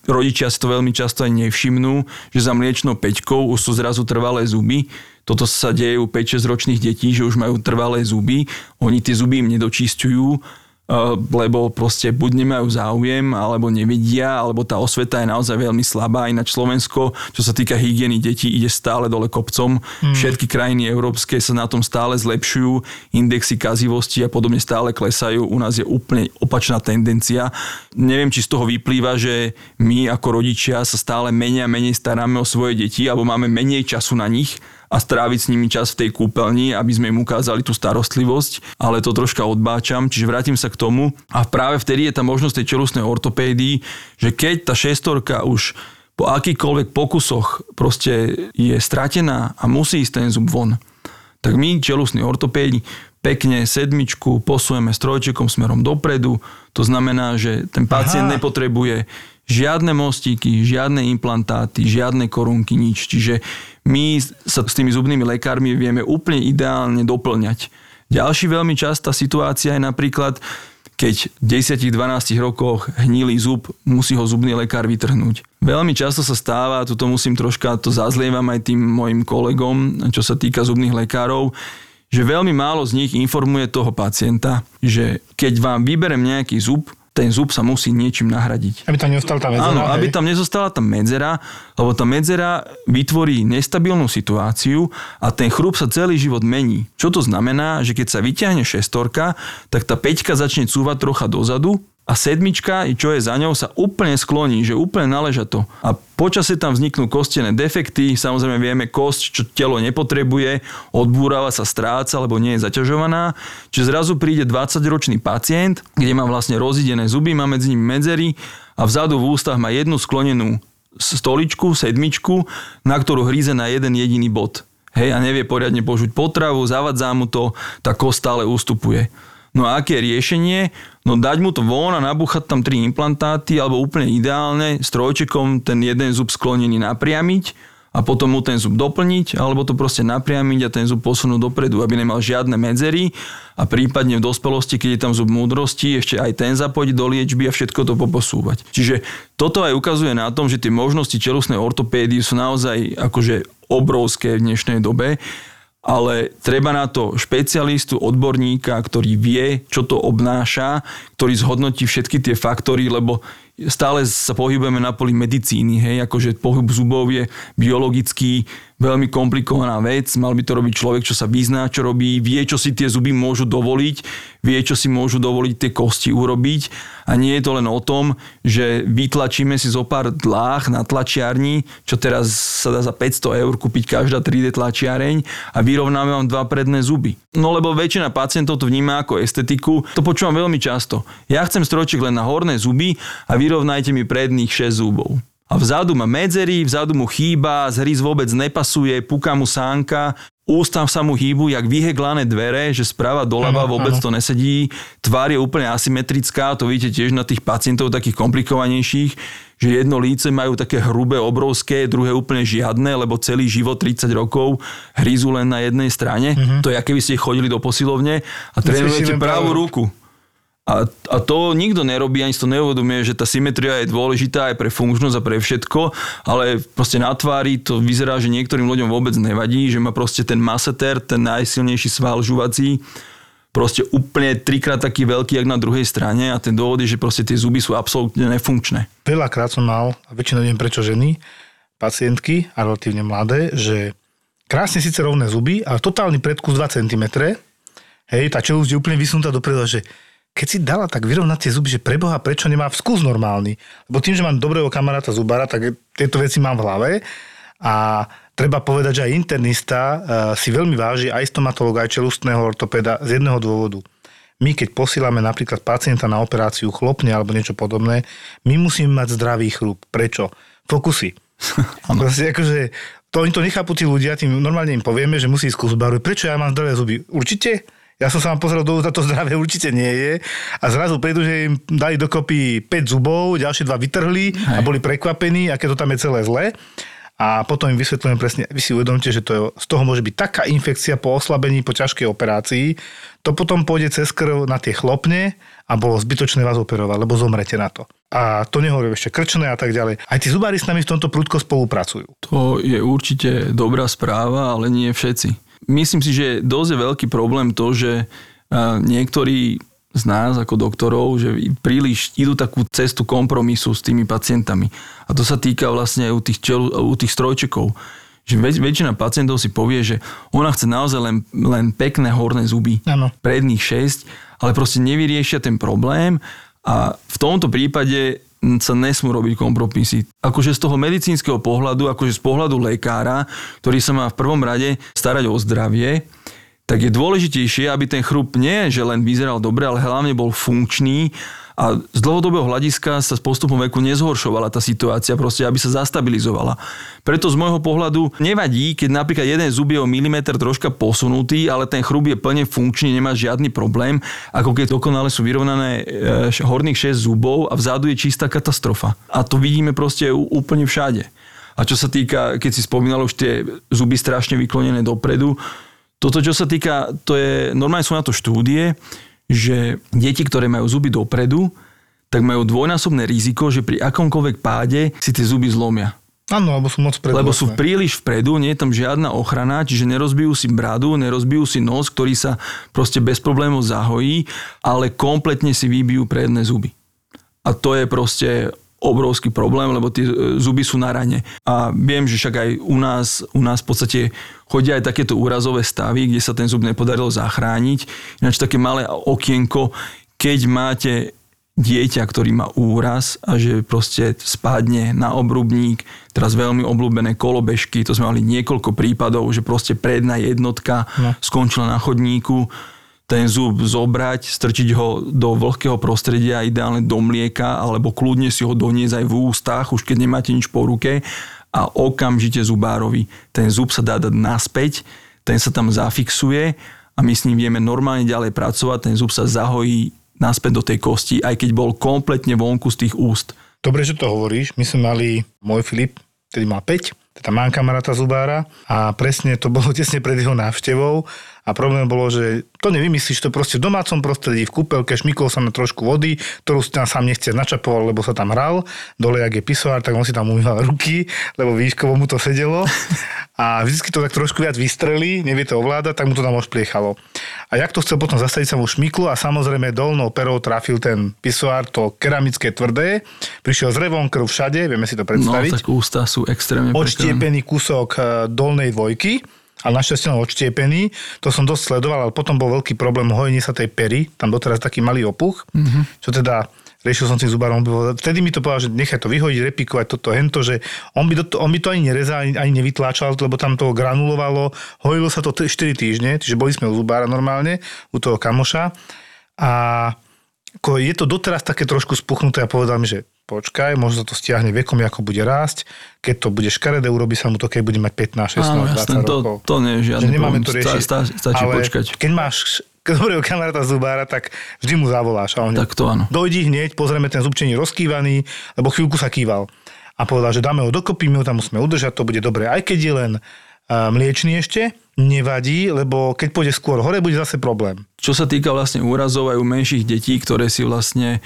[SPEAKER 3] rodičia si to veľmi často aj nevšimnú, že za mliečnou peťkou už sú zrazu trvalé zuby. Toto sa deje u 5-6 ročných detí, že už majú trvalé zuby. Oni tie zuby im nedočistujú Eh, lebo proste buď nemajú záujem, alebo nevidia, alebo tá osveta je naozaj veľmi slabá. Ináč Slovensko, čo sa týka hygieny detí, ide stále dole kopcom. Hmm. Všetky krajiny európske sa na tom stále zlepšujú, indexy kazivosti a podobne stále klesajú. U nás je úplne opačná tendencia. Neviem, či z toho vyplýva, že my ako rodičia sa stále menej a menej staráme o svoje deti, alebo máme menej času na nich a stráviť s nimi čas v tej kúpeľni, aby sme im ukázali tú starostlivosť, ale to troška odbáčam, čiže vrátim sa k tomu a práve vtedy je tá možnosť tej čelustnej ortopédii, že keď tá šestorka už po akýchkoľvek pokusoch proste je stratená a musí ísť ten zub von, tak my, čelustní ortopédi, pekne sedmičku posujeme s trojčekom smerom dopredu. To znamená, že ten pacient Aha. nepotrebuje žiadne mostíky, žiadne implantáty, žiadne korunky, nič. Čiže my sa s tými zubnými lekármi vieme úplne ideálne doplňať. Ďalší veľmi častá situácia je napríklad, keď v 10-12 rokoch hníli zub, musí ho zubný lekár vytrhnúť. Veľmi často sa stáva, tuto musím troška, to zazlievam aj tým mojim kolegom, čo sa týka zubných lekárov, že veľmi málo z nich informuje toho pacienta, že keď vám vyberem nejaký zub, ten zub sa musí niečím nahradiť.
[SPEAKER 2] Aby tam nezostala tá medzera.
[SPEAKER 3] Áno, hej. aby tam nezostala tá medzera, lebo tá medzera vytvorí nestabilnú situáciu a ten chrup sa celý život mení. Čo to znamená, že keď sa vyťahne šestorka, tak tá peťka začne cúvať trocha dozadu a sedmička, čo je za ňou, sa úplne skloní, že úplne naleža to. A počasie tam vzniknú kostené defekty, samozrejme vieme, kosť, čo telo nepotrebuje, odbúrava sa, stráca, lebo nie je zaťažovaná. Čiže zrazu príde 20-ročný pacient, kde má vlastne rozidené zuby, má medzi nimi medzery a vzadu v ústach má jednu sklonenú stoličku, sedmičku, na ktorú hríze na jeden jediný bod. Hej, a nevie poriadne požuť potravu, zavadzá mu to, tá kost stále ustupuje. No a aké riešenie? No dať mu to von a nabúchať tam tri implantáty, alebo úplne ideálne s trojčekom ten jeden zub sklonený napriamiť a potom mu ten zub doplniť, alebo to proste napriamiť a ten zub posunúť dopredu, aby nemal žiadne medzery a prípadne v dospelosti, keď je tam zub múdrosti, ešte aj ten zapojiť do liečby a všetko to poposúvať. Čiže toto aj ukazuje na tom, že tie možnosti čelusnej ortopédie sú naozaj akože obrovské v dnešnej dobe ale treba na to špecialistu, odborníka, ktorý vie, čo to obnáša, ktorý zhodnotí všetky tie faktory, lebo stále sa pohybujeme na poli medicíny, hej, akože pohyb zubov je biologický veľmi komplikovaná vec, mal by to robiť človek, čo sa vyzná, čo robí, vie, čo si tie zuby môžu dovoliť, vie, čo si môžu dovoliť tie kosti urobiť a nie je to len o tom, že vytlačíme si zo pár dlách na tlačiarni, čo teraz sa dá za 500 eur kúpiť každá 3D tlačiareň a vyrovnáme vám dva predné zuby. No lebo väčšina pacientov to vníma ako estetiku, to počúvam veľmi často. Ja chcem stroček len na horné zuby a vyrovnajte mi predných 6 zubov a vzadu má medzery, vzadu mu chýba, zhryz vôbec nepasuje, puka mu sánka. ústa sa mu hýbu, jak vyheglané dvere, že správa doľava vôbec to nesedí. Tvár je úplne asymetrická, to vidíte tiež na tých pacientov takých komplikovanejších, že jedno líce majú také hrubé, obrovské, druhé úplne žiadne, lebo celý život 30 rokov hryzú len na jednej strane. To je, aké by ste chodili do posilovne a trénujete pravú. ruku. A, a to nikto nerobí, ani si to neuvedomuje, že tá symetria je dôležitá aj pre funkčnosť a pre všetko, ale proste na tvári to vyzerá, že niektorým ľuďom vôbec nevadí, že má proste ten maseter, ten najsilnejší sval žuvací, proste úplne trikrát taký veľký, jak na druhej strane a ten dôvod je, že proste tie zuby sú absolútne nefunkčné.
[SPEAKER 2] Veľakrát som mal, a väčšinou neviem prečo ženy, pacientky, a relatívne mladé, že krásne síce rovné zuby, ale totálny predkus 2 cm. Hej, tá čelúsť je úplne vysunutá dopredu, že keď si dala tak vyrovnať tie zuby, že preboha, prečo nemá vkus normálny? Lebo tým, že mám dobrého kamaráta zubára, tak tieto veci mám v hlave a treba povedať, že aj internista uh, si veľmi váži aj stomatológa, aj čelustného ortopeda z jedného dôvodu. My, keď posílame napríklad pacienta na operáciu chlopne alebo niečo podobné, my musíme mať zdravý chrup. Prečo? Fokusy. Proste akože, to oni to nechápu tí ľudia, tým normálne im povieme, že musí ísť ku zubaru. Prečo ja mám zdravé zuby? Určite? Ja som sa vám pozrel do to zdravé určite nie je. A zrazu prídu, že im dali dokopy 5 zubov, ďalšie dva vytrhli a
[SPEAKER 3] Hej.
[SPEAKER 2] boli prekvapení, aké to tam je celé zlé. A potom im vysvetľujem presne, vy si uvedomte, že to je, z toho môže byť taká infekcia po oslabení, po ťažkej operácii, to potom pôjde cez krv na tie chlopne a bolo zbytočné vás operovať, lebo zomrete na to. A to nehovorím ešte krčné a tak ďalej. Aj tí zubári s nami v tomto prudko spolupracujú.
[SPEAKER 3] To je určite dobrá správa, ale nie všetci. Myslím si, že je dosť veľký problém to, že a, niektorí z nás ako doktorov, že príliš idú takú cestu kompromisu s tými pacientami. A to sa týka vlastne aj u tých, čelu, u tých strojčekov. Že väč, väčšina pacientov si povie, že ona chce naozaj len, len pekné horné zuby.
[SPEAKER 2] Áno.
[SPEAKER 3] Predných 6, ale proste nevyriešia ten problém a v tomto prípade sa nesmú robiť kompromisy. Akože z toho medicínskeho pohľadu, akože z pohľadu lekára, ktorý sa má v prvom rade starať o zdravie, tak je dôležitejšie, aby ten chrup nie, že len vyzeral dobre, ale hlavne bol funkčný a z dlhodobého hľadiska sa s postupom veku nezhoršovala tá situácia, proste aby sa zastabilizovala. Preto z môjho pohľadu nevadí, keď napríklad jeden zub je o milimeter troška posunutý, ale ten chrup je plne funkčný, nemá žiadny problém, ako keď dokonale sú vyrovnané e, horných 6 zubov a vzadu je čistá katastrofa. A to vidíme proste úplne všade. A čo sa týka, keď si spomínal už tie zuby strašne vyklonené dopredu, toto, čo sa týka, to je, normálne sú na to štúdie, že deti, ktoré majú zuby dopredu, tak majú dvojnásobné riziko, že pri akomkoľvek páde si tie zuby zlomia.
[SPEAKER 2] Áno, lebo sú moc predlesné.
[SPEAKER 3] Lebo sú príliš vpredu, nie je tam žiadna ochrana, čiže nerozbijú si bradu, nerozbijú si nos, ktorý sa proste bez problémov zahojí, ale kompletne si vybijú predné zuby. A to je proste obrovský problém, lebo tie e, zuby sú na rane. A viem, že však aj u nás, u nás v podstate chodia aj takéto úrazové stavy, kde sa ten zub nepodarilo zachrániť. Ináč také malé okienko, keď máte dieťa, ktorý má úraz a že proste spadne na obrubník, teraz veľmi obľúbené kolobežky, to sme mali niekoľko prípadov, že proste predná jednotka
[SPEAKER 2] No.
[SPEAKER 3] skončila na chodníku, ten zub zobrať, strčiť ho do vlhkého prostredia, ideálne do mlieka, alebo kľudne si ho doniesť aj v ústach, už keď nemáte nič po ruke a okamžite zubárovi. Ten zub sa dá dať naspäť, ten sa tam zafixuje a my s ním vieme normálne ďalej pracovať, ten zub sa zahojí naspäť do tej kosti, aj keď bol kompletne vonku z tých úst.
[SPEAKER 2] Dobre, že to hovoríš. My sme mali, môj Filip, ktorý mal 5, teda mám kamaráta zubára a presne to bolo tesne pred jeho návštevou a problém bolo, že to nevymyslíš, to proste v domácom prostredí, v kúpelke, šmykol sa na trošku vody, ktorú si tam sám nechce načapoval, lebo sa tam hral, dole, jak je pisoár, tak on si tam umýval ruky, lebo výškovo mu to sedelo. A vždy to tak trošku viac vystrelí, nevie to ovládať, tak mu to tam ošpliechalo. A jak to chcel potom zastaviť sa mu šmyklo a samozrejme dolnou perou trafil ten pisoár, to keramické tvrdé, prišiel z revom krv všade, vieme si to
[SPEAKER 3] No,
[SPEAKER 2] predstaviť.
[SPEAKER 3] tak ústa sú extrémne
[SPEAKER 2] odštiepený kúsok e, dolnej dvojky, ale našťastie len odštiepený. To som dosť sledoval, ale potom bol veľký problém hojenie sa tej pery, tam doteraz taký malý opuch, mm-hmm. čo teda riešil som si zubárom, vtedy mi to povedal, že nechaj to vyhodiť, repikovať toto, hento, že on by, to, on by to ani nerezal, ani, ani nevytláčal, lebo tam to granulovalo, hojilo sa to t- 4 týždne, čiže boli sme u zubára normálne, u toho kamoša a ako je to doteraz také trošku spuchnuté a povedal mi, že počkaj, možno sa to stiahne vekom, ako bude rásť. Keď to bude škaredé, urobí sa mu to, keď bude mať 15, 16,
[SPEAKER 3] Áno,
[SPEAKER 2] 20
[SPEAKER 3] jasné, to,
[SPEAKER 2] rokov.
[SPEAKER 3] to nie je žiadny
[SPEAKER 2] nemáme
[SPEAKER 3] problém.
[SPEAKER 2] to riešiť.
[SPEAKER 3] Sta, stačí
[SPEAKER 2] ale
[SPEAKER 3] počkať.
[SPEAKER 2] keď máš dobrého kamaráta zubára, tak vždy mu zavoláš. A on
[SPEAKER 3] Tak to áno.
[SPEAKER 2] Dojdi hneď, pozrieme ten zubčení rozkývaný, lebo chvíľku sa kýval. A povedal, že dáme ho dokopy, my ho tam musíme udržať, to bude dobre. Aj keď je len mliečný ešte, nevadí, lebo keď pôjde skôr hore, bude zase problém.
[SPEAKER 3] Čo sa týka vlastne úrazov aj u menších detí, ktoré si vlastne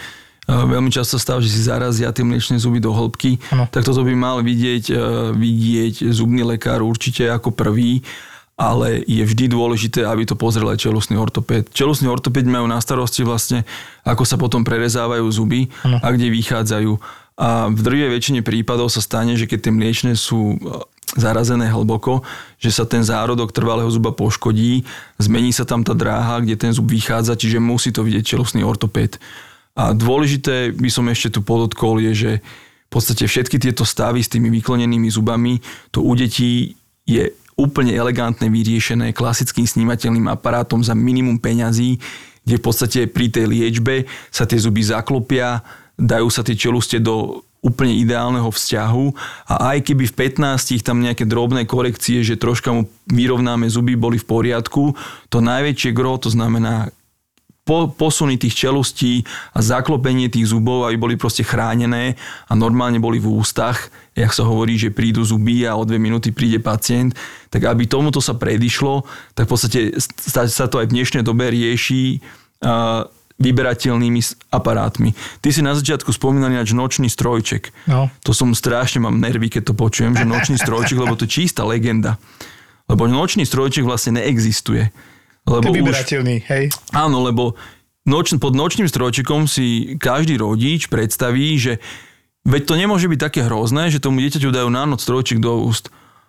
[SPEAKER 3] veľmi často stáva, že si zarazia tie mliečne zuby do hĺbky,
[SPEAKER 2] Áno.
[SPEAKER 3] tak toto by mal vidieť, e, vidieť zubný lekár určite ako prvý, ale je vždy dôležité, aby to pozrel aj čelusný ortopéd. Čelusný ortopéd majú na starosti vlastne, ako sa potom prerezávajú zuby
[SPEAKER 2] Áno.
[SPEAKER 3] a kde vychádzajú. A v drvej väčšine prípadov sa stane, že keď tie mliečne sú e, zarazené hlboko, že sa ten zárodok trvalého zuba poškodí, zmení sa tam tá dráha, kde ten zub vychádza, čiže musí to vidieť čelostný ortopéd. A dôležité by som ešte tu podotkol je, že v podstate všetky tieto stavy s tými vyklonenými zubami, to u detí je úplne elegantne vyriešené klasickým snímateľným aparátom za minimum peňazí, kde v podstate pri tej liečbe sa tie zuby zaklopia, dajú sa tie čeluste do úplne ideálneho vzťahu a aj keby v 15 tam nejaké drobné korekcie, že troška mu vyrovnáme zuby, boli v poriadku, to najväčšie gro, to znamená po, posuny tých čelustí a zaklopenie tých zubov, aby boli proste chránené a normálne boli v ústach, jak sa hovorí, že prídu zuby a o dve minúty príde pacient, tak aby tomuto sa predišlo, tak v podstate sa, to aj v dnešnej dobe rieši uh, vyberateľnými aparátmi. Ty si na začiatku spomínal ináč nočný strojček.
[SPEAKER 2] No.
[SPEAKER 3] To som strašne mám nervy, keď to počujem, že nočný strojček, lebo to je čistá legenda. Lebo nočný strojček vlastne neexistuje. Lebo
[SPEAKER 2] je
[SPEAKER 3] už,
[SPEAKER 2] vyberateľný, hej.
[SPEAKER 3] áno, lebo noč, pod nočným strojčekom si každý rodič predstaví, že veď to nemôže byť také hrozné, že tomu dieťaťu dajú na noc strojček do úst.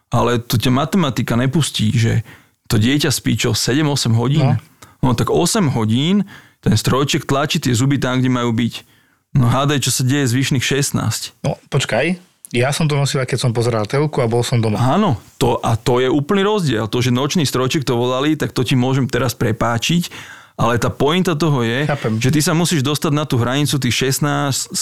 [SPEAKER 3] Ale to ťa matematika nepustí, že to dieťa spí čo 7-8 hodín. No. no tak 8 hodín ten strojček tlačí tie zuby tam, kde majú byť. No hádaj, čo sa deje zvyšných 16.
[SPEAKER 2] No, počkaj. Ja som to nosil, keď som pozeral telku a bol som doma.
[SPEAKER 3] Áno, to, a to je úplný rozdiel. To, že nočný strojček to volali, tak to ti môžem teraz prepáčiť, ale tá pointa toho je,
[SPEAKER 2] Chápem.
[SPEAKER 3] že ty sa musíš dostať na tú hranicu tých 16-17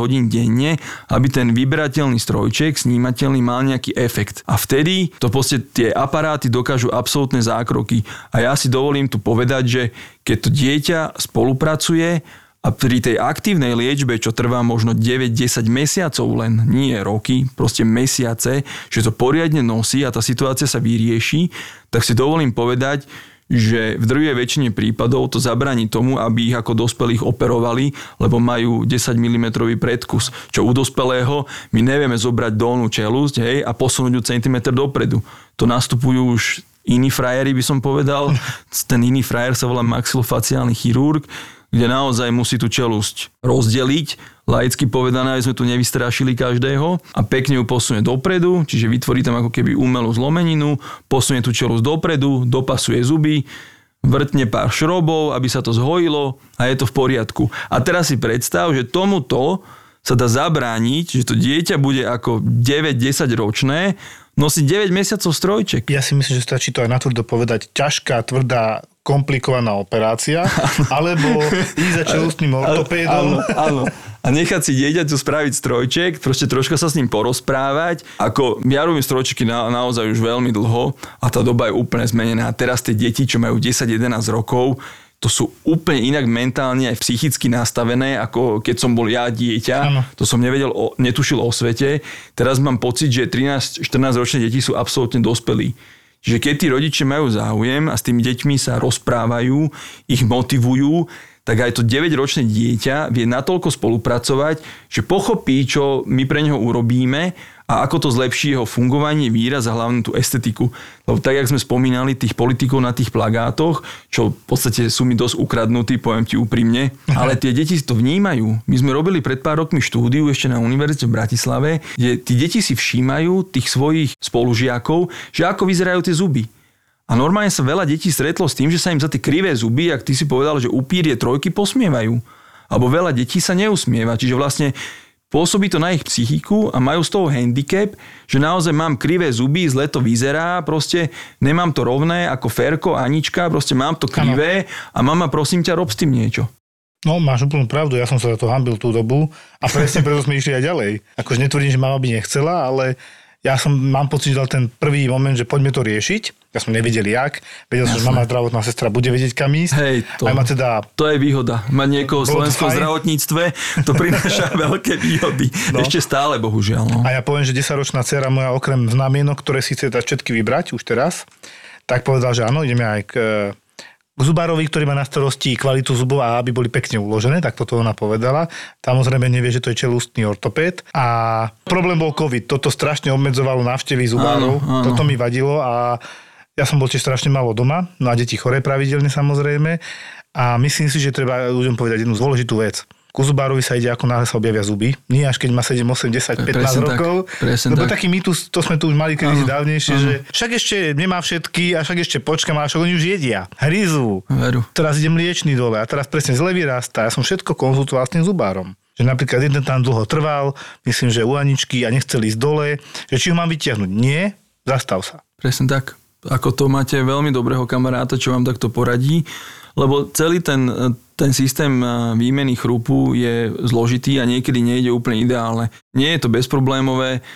[SPEAKER 3] hodín denne, aby ten vyberateľný strojček, snímateľný, mal nejaký efekt. A vtedy to proste tie aparáty dokážu absolútne zákroky. A ja si dovolím tu povedať, že keď to dieťa spolupracuje a pri tej aktívnej liečbe, čo trvá možno 9-10 mesiacov len, nie roky, proste mesiace, že to poriadne nosí a tá situácia sa vyrieši, tak si dovolím povedať, že v drvej väčšine prípadov to zabráni tomu, aby ich ako dospelých operovali, lebo majú 10 mm predkus. Čo u dospelého my nevieme zobrať dolnú čelusť hej, a posunúť ju centimetr dopredu. To nastupujú už iní frajeri, by som povedal. Ten iný frajer sa volá maxilofaciálny chirurg, kde naozaj musí tú čelusť rozdeliť, laicky povedané, aby sme tu nevystrašili každého a pekne ju posunie dopredu, čiže vytvorí tam ako keby umelú zlomeninu, posunie tú čelusť dopredu, dopasuje zuby, vrtne pár šrobov, aby sa to zhojilo a je to v poriadku. A teraz si predstav, že tomuto sa dá zabrániť, že to dieťa bude ako 9-10 ročné, nosiť 9 mesiacov strojček.
[SPEAKER 2] Ja si myslím, že stačí to aj natvrdo povedať ťažká, tvrdá, komplikovaná operácia, alebo ísť za čelustným ortopédom.
[SPEAKER 3] Áno, áno. A nechať si dieťaťu spraviť strojček, proste troška sa s ním porozprávať. Ako ja robím strojčeky na, naozaj už veľmi dlho a tá doba je úplne zmenená. Teraz tie deti, čo majú 10-11 rokov, to sú úplne inak mentálne aj psychicky nastavené, ako keď som bol ja dieťa.
[SPEAKER 2] Áno.
[SPEAKER 3] To som nevedel, o, netušil o svete. Teraz mám pocit, že 13-14 ročné deti sú absolútne dospelí. Čiže keď tí rodičia majú záujem a s tými deťmi sa rozprávajú, ich motivujú, tak aj to 9-ročné dieťa vie natoľko spolupracovať, že pochopí, čo my pre neho urobíme a ako to zlepší jeho fungovanie, výraz a hlavne tú estetiku. Lebo tak, jak sme spomínali tých politikov na tých plagátoch, čo v podstate sú mi dosť ukradnutí, poviem ti úprimne, ale tie deti si to vnímajú. My sme robili pred pár rokmi štúdiu ešte na univerzite v Bratislave, kde tí deti si všímajú tých svojich spolužiakov, že ako vyzerajú tie zuby. A normálne sa veľa detí stretlo s tým, že sa im za tie krivé zuby, ak ty si povedal, že upírie trojky posmievajú. Alebo veľa detí sa neusmieva. Čiže vlastne pôsobí to na ich psychiku a majú z toho handicap, že naozaj mám krivé zuby, zle to vyzerá, proste nemám to rovné ako Ferko, Anička, proste mám to krivé a mama prosím ťa, rob s tým niečo.
[SPEAKER 2] No, máš úplnú pravdu, ja som sa za to hambil tú dobu a presne preto sme išli aj ďalej. Akože netvrdím, že mama by nechcela, ale ja som, mám pocit, že ten prvý moment, že poďme to riešiť. Ja som nevedel jak. Vedel som, že mama zdravotná sestra bude vedieť kam ísť.
[SPEAKER 3] Hej, to,
[SPEAKER 2] aj ma teda...
[SPEAKER 3] to je výhoda. Mať niekoho v slovenskom zdravotníctve, to prináša veľké výhody. No. Ešte stále, bohužiaľ. No.
[SPEAKER 2] A ja poviem, že 10-ročná dcera moja okrem znamienok, ktoré si chce všetky vybrať už teraz, tak povedal, že áno, ideme aj k k zubárovi, ktorý má na starosti kvalitu zubov a aby boli pekne uložené, tak toto ona povedala. Samozrejme nevie, že to je čelustný ortopéd. A problém bol COVID. Toto strašne obmedzovalo návštevy zubárov. Áno, áno. Toto mi vadilo a ja som bol tiež strašne málo doma, no a deti choré pravidelne samozrejme. A myslím si, že treba ľuďom povedať jednu dôležitú vec ku zubárovi sa ide ako náhle sa objavia zuby. Nie až keď má 7, 8, 10, 15 presne rokov. Tak, lebo tak. taký mýtus, to sme tu už mali kedy dávnejšie, že však ešte nemá všetky a však ešte počkam, ale však oni už jedia. Hryzú.
[SPEAKER 3] Veru.
[SPEAKER 2] Teraz idem liečný dole a teraz presne zle vyrastá. Ja som všetko konzultoval s tým zubárom že napríklad jeden tam dlho trval, myslím, že u Aničky a nechcel ísť dole, že či ho mám vyťahnuť. Nie, zastav sa.
[SPEAKER 3] Presne tak. Ako to máte veľmi dobrého kamaráta, čo vám takto poradí, lebo celý ten ten systém výmeny chrupu je zložitý a niekedy nejde úplne ideálne. Nie je to bezproblémové,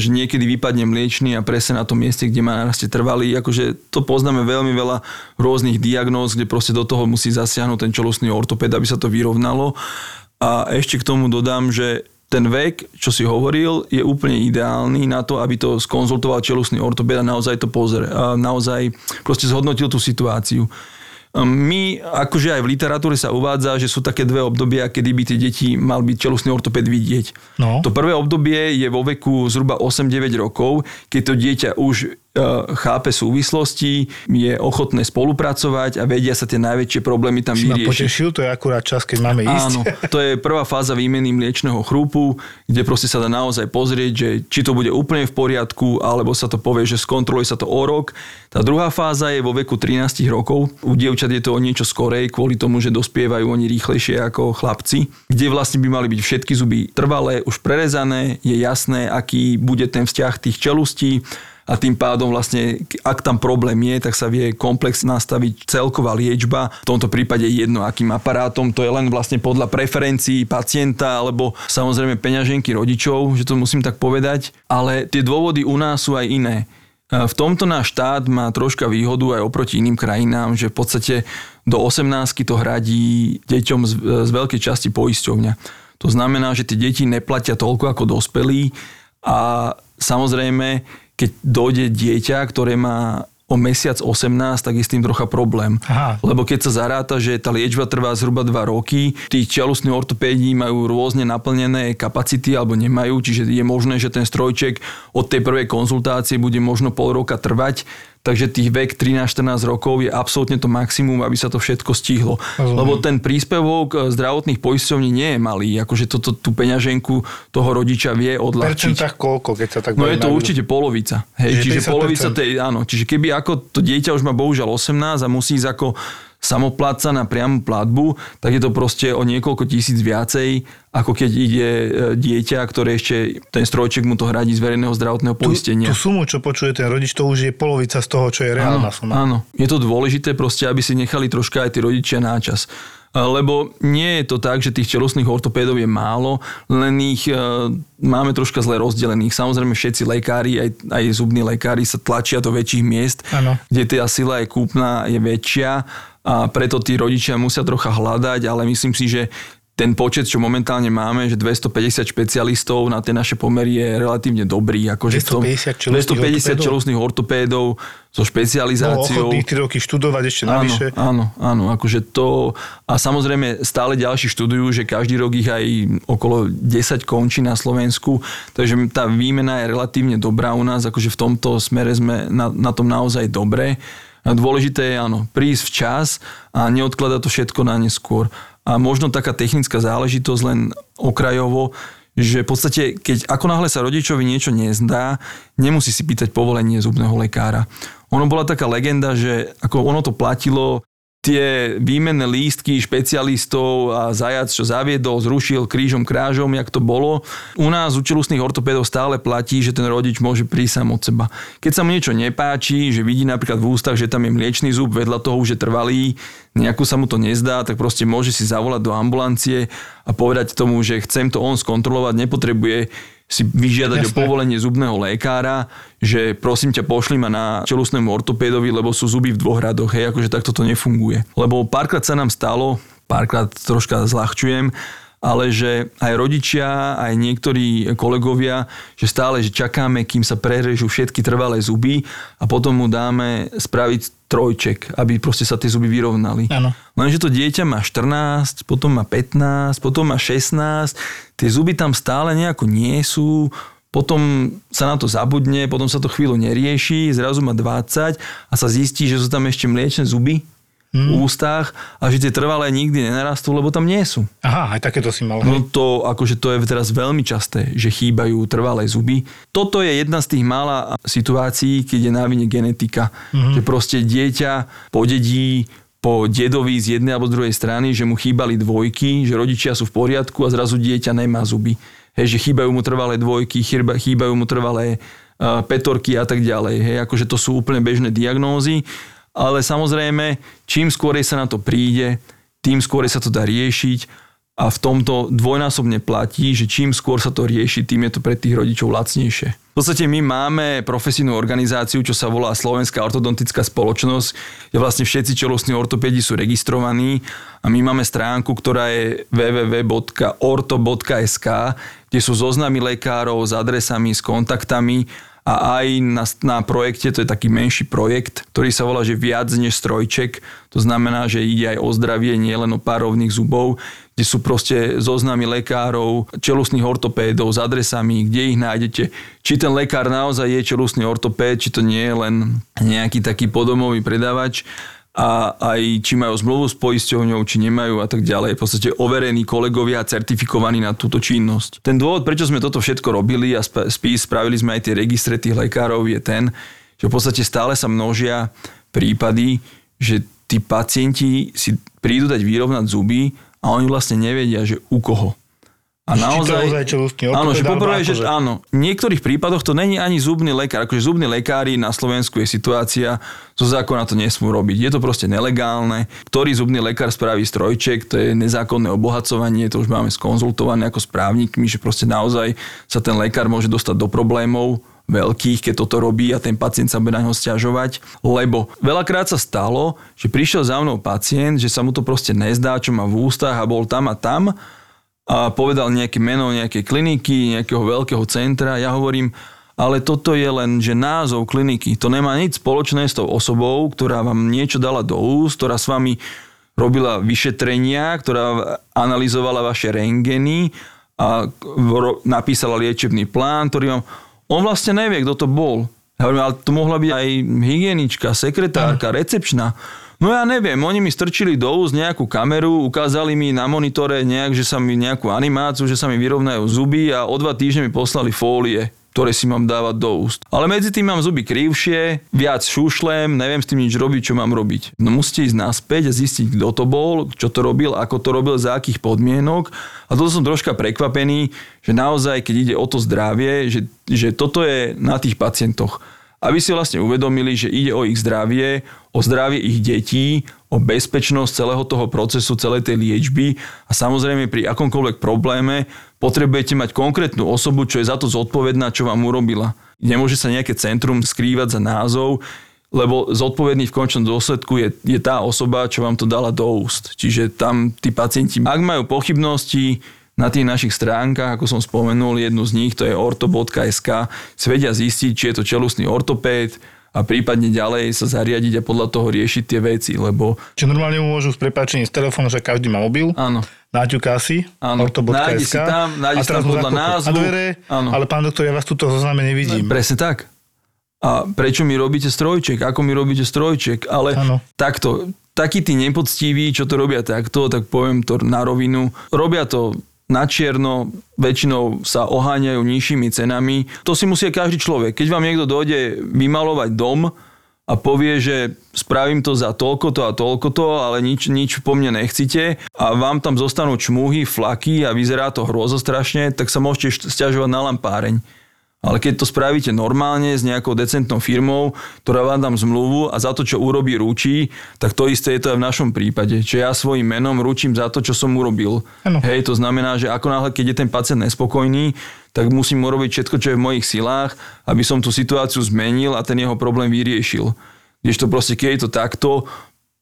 [SPEAKER 3] že niekedy vypadne mliečný a presne na tom mieste, kde má narastie trvalý. Akože to poznáme veľmi veľa rôznych diagnóz, kde proste do toho musí zasiahnuť ten čelostný ortoped, aby sa to vyrovnalo. A ešte k tomu dodám, že ten vek, čo si hovoril, je úplne ideálny na to, aby to skonzultoval čelustný ortoped a naozaj to pozrie, naozaj proste zhodnotil tú situáciu. My, akože aj v literatúre sa uvádza, že sú také dve obdobia, kedy by tie deti mal byť čelustný ortoped vidieť. No. To prvé obdobie je vo veku zhruba 8-9 rokov, keď to dieťa už chápe súvislosti, je ochotné spolupracovať a vedia sa tie najväčšie problémy tam vyriešiť. Ma
[SPEAKER 2] potešil, to je akurát čas, keď máme ísť.
[SPEAKER 3] Áno, to je prvá fáza výmeny mliečného chrúpu, kde proste sa dá naozaj pozrieť, že či to bude úplne v poriadku, alebo sa to povie, že skontroluje sa to o rok. Tá druhá fáza je vo veku 13 rokov. U dievčat je to o niečo skorej, kvôli tomu, že dospievajú oni rýchlejšie ako chlapci, kde vlastne by mali byť všetky zuby trvalé, už prerezané, je jasné, aký bude ten vzťah tých čelustí, a tým pádom vlastne, ak tam problém je, tak sa vie komplex nastaviť celková liečba. V tomto prípade jedno akým aparátom, to je len vlastne podľa preferencií pacienta alebo samozrejme peňaženky rodičov, že to musím tak povedať, ale tie dôvody u nás sú aj iné. V tomto náš štát má troška výhodu aj oproti iným krajinám, že v podstate do 18 to hradí deťom z, z veľkej časti poisťovňa. To znamená, že tie deti neplatia toľko ako dospelí a samozrejme keď dojde dieťa, ktoré má o mesiac 18, tak je s tým trocha problém. Aha. Lebo keď sa zaráta, že tá liečba trvá zhruba 2 roky, tí čelustní ortopédi majú rôzne naplnené kapacity alebo nemajú, čiže je možné, že ten strojček od tej prvej konzultácie bude možno pol roka trvať, takže tých vek 13-14 rokov je absolútne to maximum, aby sa to všetko stihlo. Rozumiem. Lebo ten príspevok eh, zdravotných poisťovní nie je malý, akože toto, tú peňaženku toho rodiča vie odľahčiť.
[SPEAKER 2] Percentách koľko, keď sa tak
[SPEAKER 3] No je to určite polovica. Hej, čiže polovica tej, áno, čiže keby ako to dieťa už má bohužiaľ 18 a musí ísť ako samopláca na priamu platbu, tak je to proste o niekoľko tisíc viacej, ako keď ide e, dieťa, ktoré ešte ten strojček mu to hradí z verejného zdravotného poistenia.
[SPEAKER 2] Tú, tú sumu, čo počuje ten rodič, to už je polovica z toho, čo je reálna suma.
[SPEAKER 3] Áno, je to dôležité proste, aby si nechali troška aj tí rodičia náčas lebo nie je to tak, že tých čelostných ortopédov je málo, len ich e, máme troška zle rozdelených. Samozrejme všetci lekári, aj, aj zubní lekári sa tlačia do väčších miest, ano. kde tá sila je kúpna, je väčšia a preto tí rodičia musia trocha hľadať, ale myslím si, že ten počet, čo momentálne máme, že 250 špecialistov na tie naše pomery je relatívne dobrý.
[SPEAKER 2] Akože 250
[SPEAKER 3] čelostných ortopédov so špecializáciou.
[SPEAKER 2] No, ochotných 3 roky študovať ešte
[SPEAKER 3] áno, navyše. Áno, áno, akože to... A samozrejme stále ďalší študujú, že každý rok ich aj okolo 10 končí na Slovensku, takže tá výmena je relatívne dobrá u nás, akože v tomto smere sme na, na tom naozaj dobré. Dôležité je áno, prísť včas a neodkladať to všetko na neskôr. A možno taká technická záležitosť len okrajovo, že v podstate, keď ako náhle sa rodičovi niečo nezdá, nemusí si pýtať povolenie zubného lekára. Ono bola taká legenda, že ako ono to platilo tie výmenné lístky špecialistov a zajac, čo zaviedol, zrušil krížom krážom, jak to bolo. U nás u čelusných ortopédov stále platí, že ten rodič môže prísť sám od seba. Keď sa mu niečo nepáči, že vidí napríklad v ústach, že tam je mliečný zub, vedľa toho už je trvalý, nejako sa mu to nezdá, tak proste môže si zavolať do ambulancie a povedať tomu, že chcem to on skontrolovať, nepotrebuje si vyžiadať Jasne. o povolenie zubného lékára, že prosím ťa pošli ma na čelusnému ortopédovi, lebo sú zuby v dvoch radoch, hej, akože takto to nefunguje. Lebo párkrát sa nám stalo, párkrát troška zľahčujem, ale že aj rodičia, aj niektorí kolegovia, že stále, že čakáme, kým sa prerežú všetky trvalé zuby a potom mu dáme spraviť trojček, aby proste sa tie zuby vyrovnali.
[SPEAKER 2] Áno.
[SPEAKER 3] Lenže to dieťa má 14, potom má 15, potom má 16, tie zuby tam stále nejako nie sú, potom sa na to zabudne, potom sa to chvíľu nerieši, zrazu má 20 a sa zistí, že sú tam ešte mliečne zuby hmm. ústach a že tie trvalé nikdy nenarastú, lebo tam nie sú.
[SPEAKER 2] Aha, aj takéto si mal.
[SPEAKER 3] No to, akože to je teraz veľmi časté, že chýbajú trvalé zuby. Toto je jedna z tých mála situácií, keď je na vine genetika. Hmm. Že proste dieťa podedí po dedovi z jednej alebo z druhej strany, že mu chýbali dvojky, že rodičia sú v poriadku a zrazu dieťa nemá zuby. Hej, že chýbajú mu trvalé dvojky, chýbajú mu trvalé uh, petorky a tak ďalej. Hej, akože to sú úplne bežné diagnózy ale samozrejme, čím skôr sa na to príde, tým skôr sa to dá riešiť. A v tomto dvojnásobne platí, že čím skôr sa to rieši, tým je to pre tých rodičov lacnejšie. V podstate my máme profesijnú organizáciu, čo sa volá Slovenská ortodontická spoločnosť, kde vlastne všetci čelostní ortopedi sú registrovaní. A my máme stránku, ktorá je www.orto.sk, kde sú zoznamy lekárov s adresami, s kontaktami a aj na, na projekte, to je taký menší projekt, ktorý sa volá, že viac než strojček, to znamená, že ide aj o zdravie, nielen o pár rovných zubov, kde sú proste zoznamy lekárov, čelusných ortopédov s adresami, kde ich nájdete. Či ten lekár naozaj je čelusný ortopéd, či to nie je len nejaký taký podomový predávač a aj či majú zmluvu s poisťovňou, či nemajú a tak ďalej. V podstate overení kolegovia certifikovaní na túto činnosť. Ten dôvod, prečo sme toto všetko robili a spís spravili sme aj tie registre tých lekárov je ten, že v podstate stále sa množia prípady, že tí pacienti si prídu dať vyrovnať zuby a oni vlastne nevedia, že u koho.
[SPEAKER 2] A naozaj,
[SPEAKER 3] naozaj áno, že poprvé, že áno, v niektorých prípadoch to není ani zubný lekár, akože zubní lekári na Slovensku je situácia, zo zákona to nesmú robiť. Je to proste nelegálne. Ktorý zubný lekár spraví strojček, to je nezákonné obohacovanie, to už máme skonzultované ako s právnikmi, že proste naozaj sa ten lekár môže dostať do problémov, veľkých, keď toto robí a ten pacient sa bude na ňo stiažovať, lebo veľakrát sa stalo, že prišiel za mnou pacient, že sa mu to proste nezdá, čo má v ústach a bol tam a tam a povedal nejaké meno nejakej kliniky, nejakého veľkého centra. Ja hovorím, ale toto je len, že názov kliniky. To nemá nič spoločné s tou osobou, ktorá vám niečo dala do úst, ktorá s vami robila vyšetrenia, ktorá analyzovala vaše rengeny a napísala liečebný plán, ktorý vám... On vlastne nevie, kto to bol. Ja hovorím, ale to mohla byť aj hygienička, sekretárka, recepčná. No ja neviem, oni mi strčili do úst nejakú kameru, ukázali mi na monitore nejak, že sa mi nejakú animáciu, že sa mi vyrovnajú zuby a o dva týždne mi poslali fólie ktoré si mám dávať do úst. Ale medzi tým mám zuby krivšie, viac šušlem, neviem s tým nič robiť, čo mám robiť. No musíte ísť naspäť a zistiť, kto to bol, čo to robil, ako to robil, za akých podmienok. A toto som troška prekvapený, že naozaj, keď ide o to zdravie, že, že toto je na tých pacientoch aby si vlastne uvedomili, že ide o ich zdravie, o zdravie ich detí, o bezpečnosť celého toho procesu, celej tej liečby a samozrejme pri akomkoľvek probléme potrebujete mať konkrétnu osobu, čo je za to zodpovedná, čo vám urobila. Nemôže sa nejaké centrum skrývať za názov, lebo zodpovedný v končnom dôsledku je, je tá osoba, čo vám to dala do úst. Čiže tam tí pacienti, ak majú pochybnosti, na tých našich stránkach, ako som spomenul, jednu z nich, to je orto.sk, svedia zistiť, či je to čelustný ortopéd a prípadne ďalej sa zariadiť a podľa toho riešiť tie veci, lebo...
[SPEAKER 2] Čiže normálne môžu s prepáčením z telefónu, že každý má mobil.
[SPEAKER 3] Áno.
[SPEAKER 2] Náťuká si, orto.sk.
[SPEAKER 3] Nájde si tam, nájde si tam podľa názvu.
[SPEAKER 2] dvere, áno. ale pán doktor, ja vás tuto zozname nevidím.
[SPEAKER 3] Presne tak. A prečo mi robíte strojček? Ako mi robíte strojček? Ale ano. takto, takí tí nepoctiví, čo to robia takto, tak poviem to na rovinu, robia to na čierno, väčšinou sa oháňajú nižšími cenami. To si musí každý človek. Keď vám niekto dojde vymalovať dom a povie, že spravím to za toľko to a toľko to, ale nič, nič po mne nechcite a vám tam zostanú čmuhy, flaky a vyzerá to hrozostrašne, tak sa môžete stiažovať na lampáreň. Ale keď to spravíte normálne s nejakou decentnou firmou, ktorá vám dám zmluvu a za to, čo urobí, ručí, tak to isté je to aj v našom prípade. Čiže ja svojim menom ručím za to, čo som urobil. Ano. Hej, to znamená, že ako náhle, keď je ten pacient nespokojný, tak musím urobiť všetko, čo je v mojich silách, aby som tú situáciu zmenil a ten jeho problém vyriešil. to proste, keď je to takto,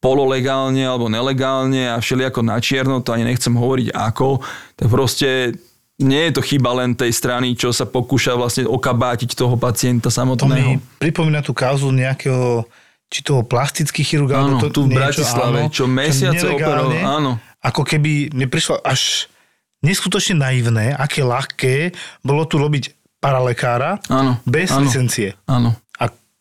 [SPEAKER 3] pololegálne alebo nelegálne a všelijako na čierno, to ani nechcem hovoriť ako, tak proste nie je to chyba len tej strany, čo sa pokúša vlastne okabátiť toho pacienta samotného.
[SPEAKER 2] To mi pripomína tú kauzu nejakého či toho plastický chirurg,
[SPEAKER 3] áno, to, tu v Bratislave, áno, čo mesiace operoval, áno.
[SPEAKER 2] Ako keby mi prišlo až neskutočne naivné, aké ľahké bolo tu robiť paralekára áno, bez áno, licencie.
[SPEAKER 3] Áno.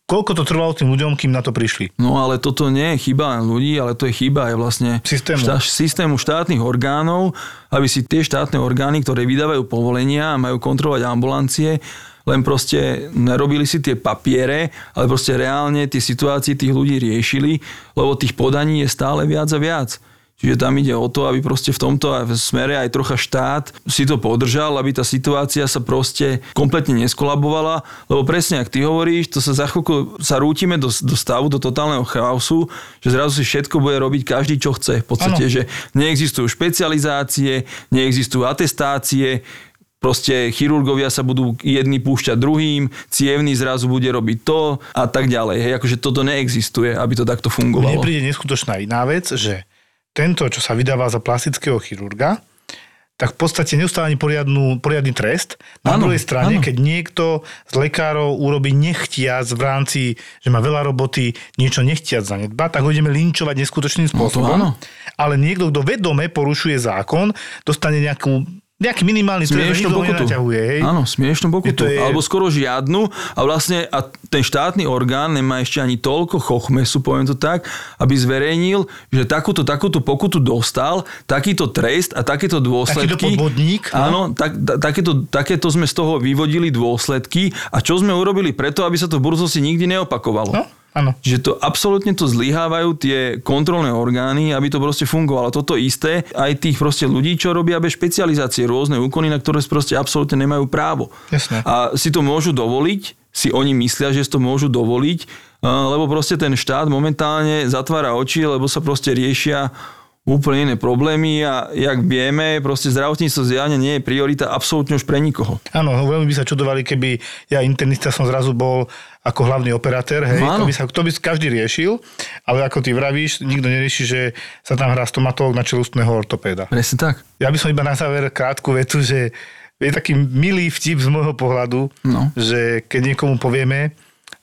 [SPEAKER 2] Koľko to trvalo tým ľuďom, kým na to prišli?
[SPEAKER 3] No ale toto nie je chyba len ľudí, ale to je chyba aj vlastne
[SPEAKER 2] systému.
[SPEAKER 3] Štá, systému štátnych orgánov, aby si tie štátne orgány, ktoré vydávajú povolenia a majú kontrolovať ambulancie, len proste nerobili si tie papiere, ale proste reálne tie situácie tých ľudí riešili, lebo tých podaní je stále viac a viac. Čiže tam ide o to, aby proste v tomto smere aj trocha štát si to podržal, aby tá situácia sa proste kompletne neskolabovala, lebo presne, ak ty hovoríš, to sa za chvíľku sa rútime do, do stavu, do totálneho chaosu, že zrazu si všetko bude robiť každý, čo chce. V podstate, ano. že neexistujú špecializácie, neexistujú atestácie, proste chirurgovia sa budú jedni púšťať druhým, cievný zrazu bude robiť to a tak ďalej. Hej, akože toto neexistuje, aby to takto fungovalo.
[SPEAKER 2] Mne príde neskutočná iná vec, že tento, čo sa vydáva za plastického chirurga, tak v podstate neustáva ani poriadnu, poriadny trest. Na ano, druhej strane, ano. keď niekto z lekárov urobí nechtiac v rámci, že má veľa roboty, niečo nechtiac zanedba, tak ho ideme linčovať neskutočným spôsobom. No Ale niekto, kto vedome porušuje zákon, dostane nejakú nejaký minimálny
[SPEAKER 3] smiešnú pokutu. Áno, smiešnú pokutu. Je... Alebo skoro žiadnu a vlastne a ten štátny orgán nemá ešte ani toľko chochmesu, poviem to tak, aby zverejnil, že takúto, takúto pokutu dostal, takýto trest a takéto dôsledky.
[SPEAKER 2] Takýto podvodník.
[SPEAKER 3] No? Áno, tak, takéto, takéto sme z toho vyvodili dôsledky a čo sme urobili preto, aby sa to v budúcnosti nikdy neopakovalo. No?
[SPEAKER 2] Áno.
[SPEAKER 3] Že to absolútne to zlyhávajú tie kontrolné orgány, aby to proste fungovalo. Toto isté aj tých proste ľudí, čo robia bez špecializácie, rôzne úkony, na ktoré proste absolútne nemajú právo.
[SPEAKER 2] Jasne.
[SPEAKER 3] A si to môžu dovoliť, si oni myslia, že si to môžu dovoliť, lebo proste ten štát momentálne zatvára oči, lebo sa proste riešia úplne iné problémy a jak vieme, proste zdravotníctvo zjavne nie je priorita absolútne už pre nikoho.
[SPEAKER 2] Áno, veľmi by sa čudovali, keby ja internista som zrazu bol ako hlavný operátor, hej, no, to, by sa, to by každý riešil, ale ako ty vravíš, nikto nerieši, že sa tam hrá stomatolog na čelustného ortopéda.
[SPEAKER 3] Presne tak.
[SPEAKER 2] Ja by som iba na záver krátku vetu, že je taký milý vtip z môjho pohľadu, no. že keď niekomu povieme,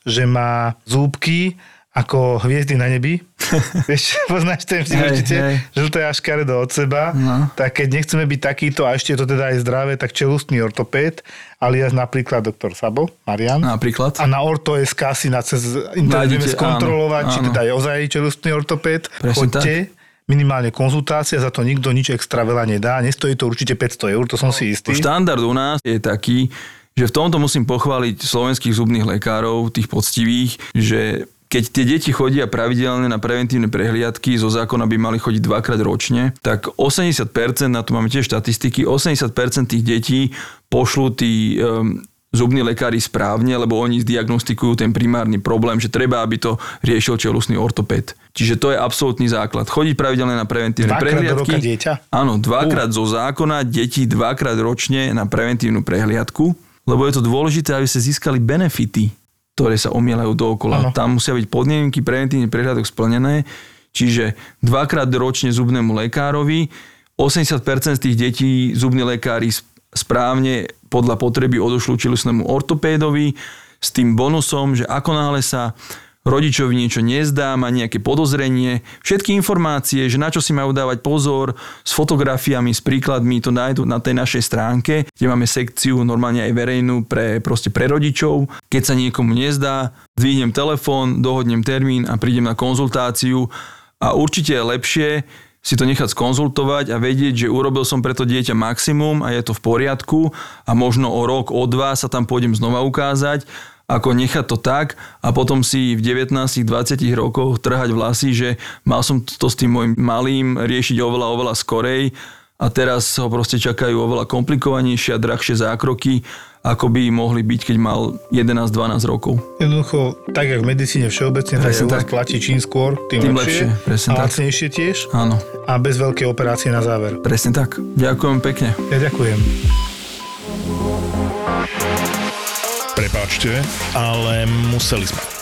[SPEAKER 2] že má zúbky ako hviezdy na nebi. Vieš, poznáš ten vtip určite? Žlté a škaredo od seba. No. Tak keď nechceme byť takýto a ešte je to teda aj zdravé, tak čelustný ortopéd, alias napríklad doktor Sabo, Marian.
[SPEAKER 3] Napríklad.
[SPEAKER 2] A na Orto.sk si na cez internet vieme skontrolovať, áno, či teda je ozaj čelustný ortopéd. Presne. Tak minimálne konzultácia, za to nikto nič extra veľa nedá. Nestojí to určite 500 eur, to som si istý.
[SPEAKER 3] Štandard u nás je taký, že v tomto musím pochváliť slovenských zubných lekárov, tých poctivých, že keď tie deti chodia pravidelne na preventívne prehliadky, zo zákona by mali chodiť dvakrát ročne, tak 80%, na to máme tiež štatistiky, 80% tých detí pošlú tí um, zubní lekári správne, lebo oni zdiagnostikujú ten primárny problém, že treba, aby to riešil čelusný ortoped. Čiže to je absolútny základ. Chodiť pravidelne na preventívne
[SPEAKER 2] dvakrát
[SPEAKER 3] prehliadky.
[SPEAKER 2] Do roka dieťa?
[SPEAKER 3] Áno, dvakrát uh. zo zákona, deti dvakrát ročne na preventívnu prehliadku, lebo je to dôležité, aby sa získali benefity ktoré sa omielajú dookola. Ano. Tam musia byť podmienky preventívny prehľadok splnené, čiže dvakrát ročne zubnému lekárovi, 80% z tých detí zubní lekári správne podľa potreby odošľú čelusnému ortopédovi s tým bonusom, že ako náhle sa rodičovi niečo nezdá, má nejaké podozrenie, všetky informácie, že na čo si majú dávať pozor, s fotografiami, s príkladmi, to nájdú na tej našej stránke, kde máme sekciu normálne aj verejnú pre, proste pre rodičov. Keď sa niekomu nezdá, dvihnem telefón, dohodnem termín a prídem na konzultáciu a určite je lepšie si to nechať skonzultovať a vedieť, že urobil som preto dieťa maximum a je to v poriadku a možno o rok, o dva sa tam pôjdem znova ukázať ako nechať to tak a potom si v 19-20 rokoch trhať vlasy, že mal som to s tým môjim malým riešiť oveľa, oveľa skorej a teraz ho proste čakajú oveľa komplikovanejšie a drahšie zákroky ako by mohli byť, keď mal 11-12 rokov.
[SPEAKER 2] Jednoducho, tak jak v medicíne všeobecne, tak u vás platí čím skôr, tým,
[SPEAKER 3] tým
[SPEAKER 2] lepšie.
[SPEAKER 3] lepšie presne
[SPEAKER 2] a lacnejšie tiež.
[SPEAKER 3] Áno.
[SPEAKER 2] A bez veľkej operácie na záver.
[SPEAKER 3] Presne tak. Ďakujem pekne.
[SPEAKER 2] Ja ďakujem.
[SPEAKER 1] Prepáčte, ale museli sme.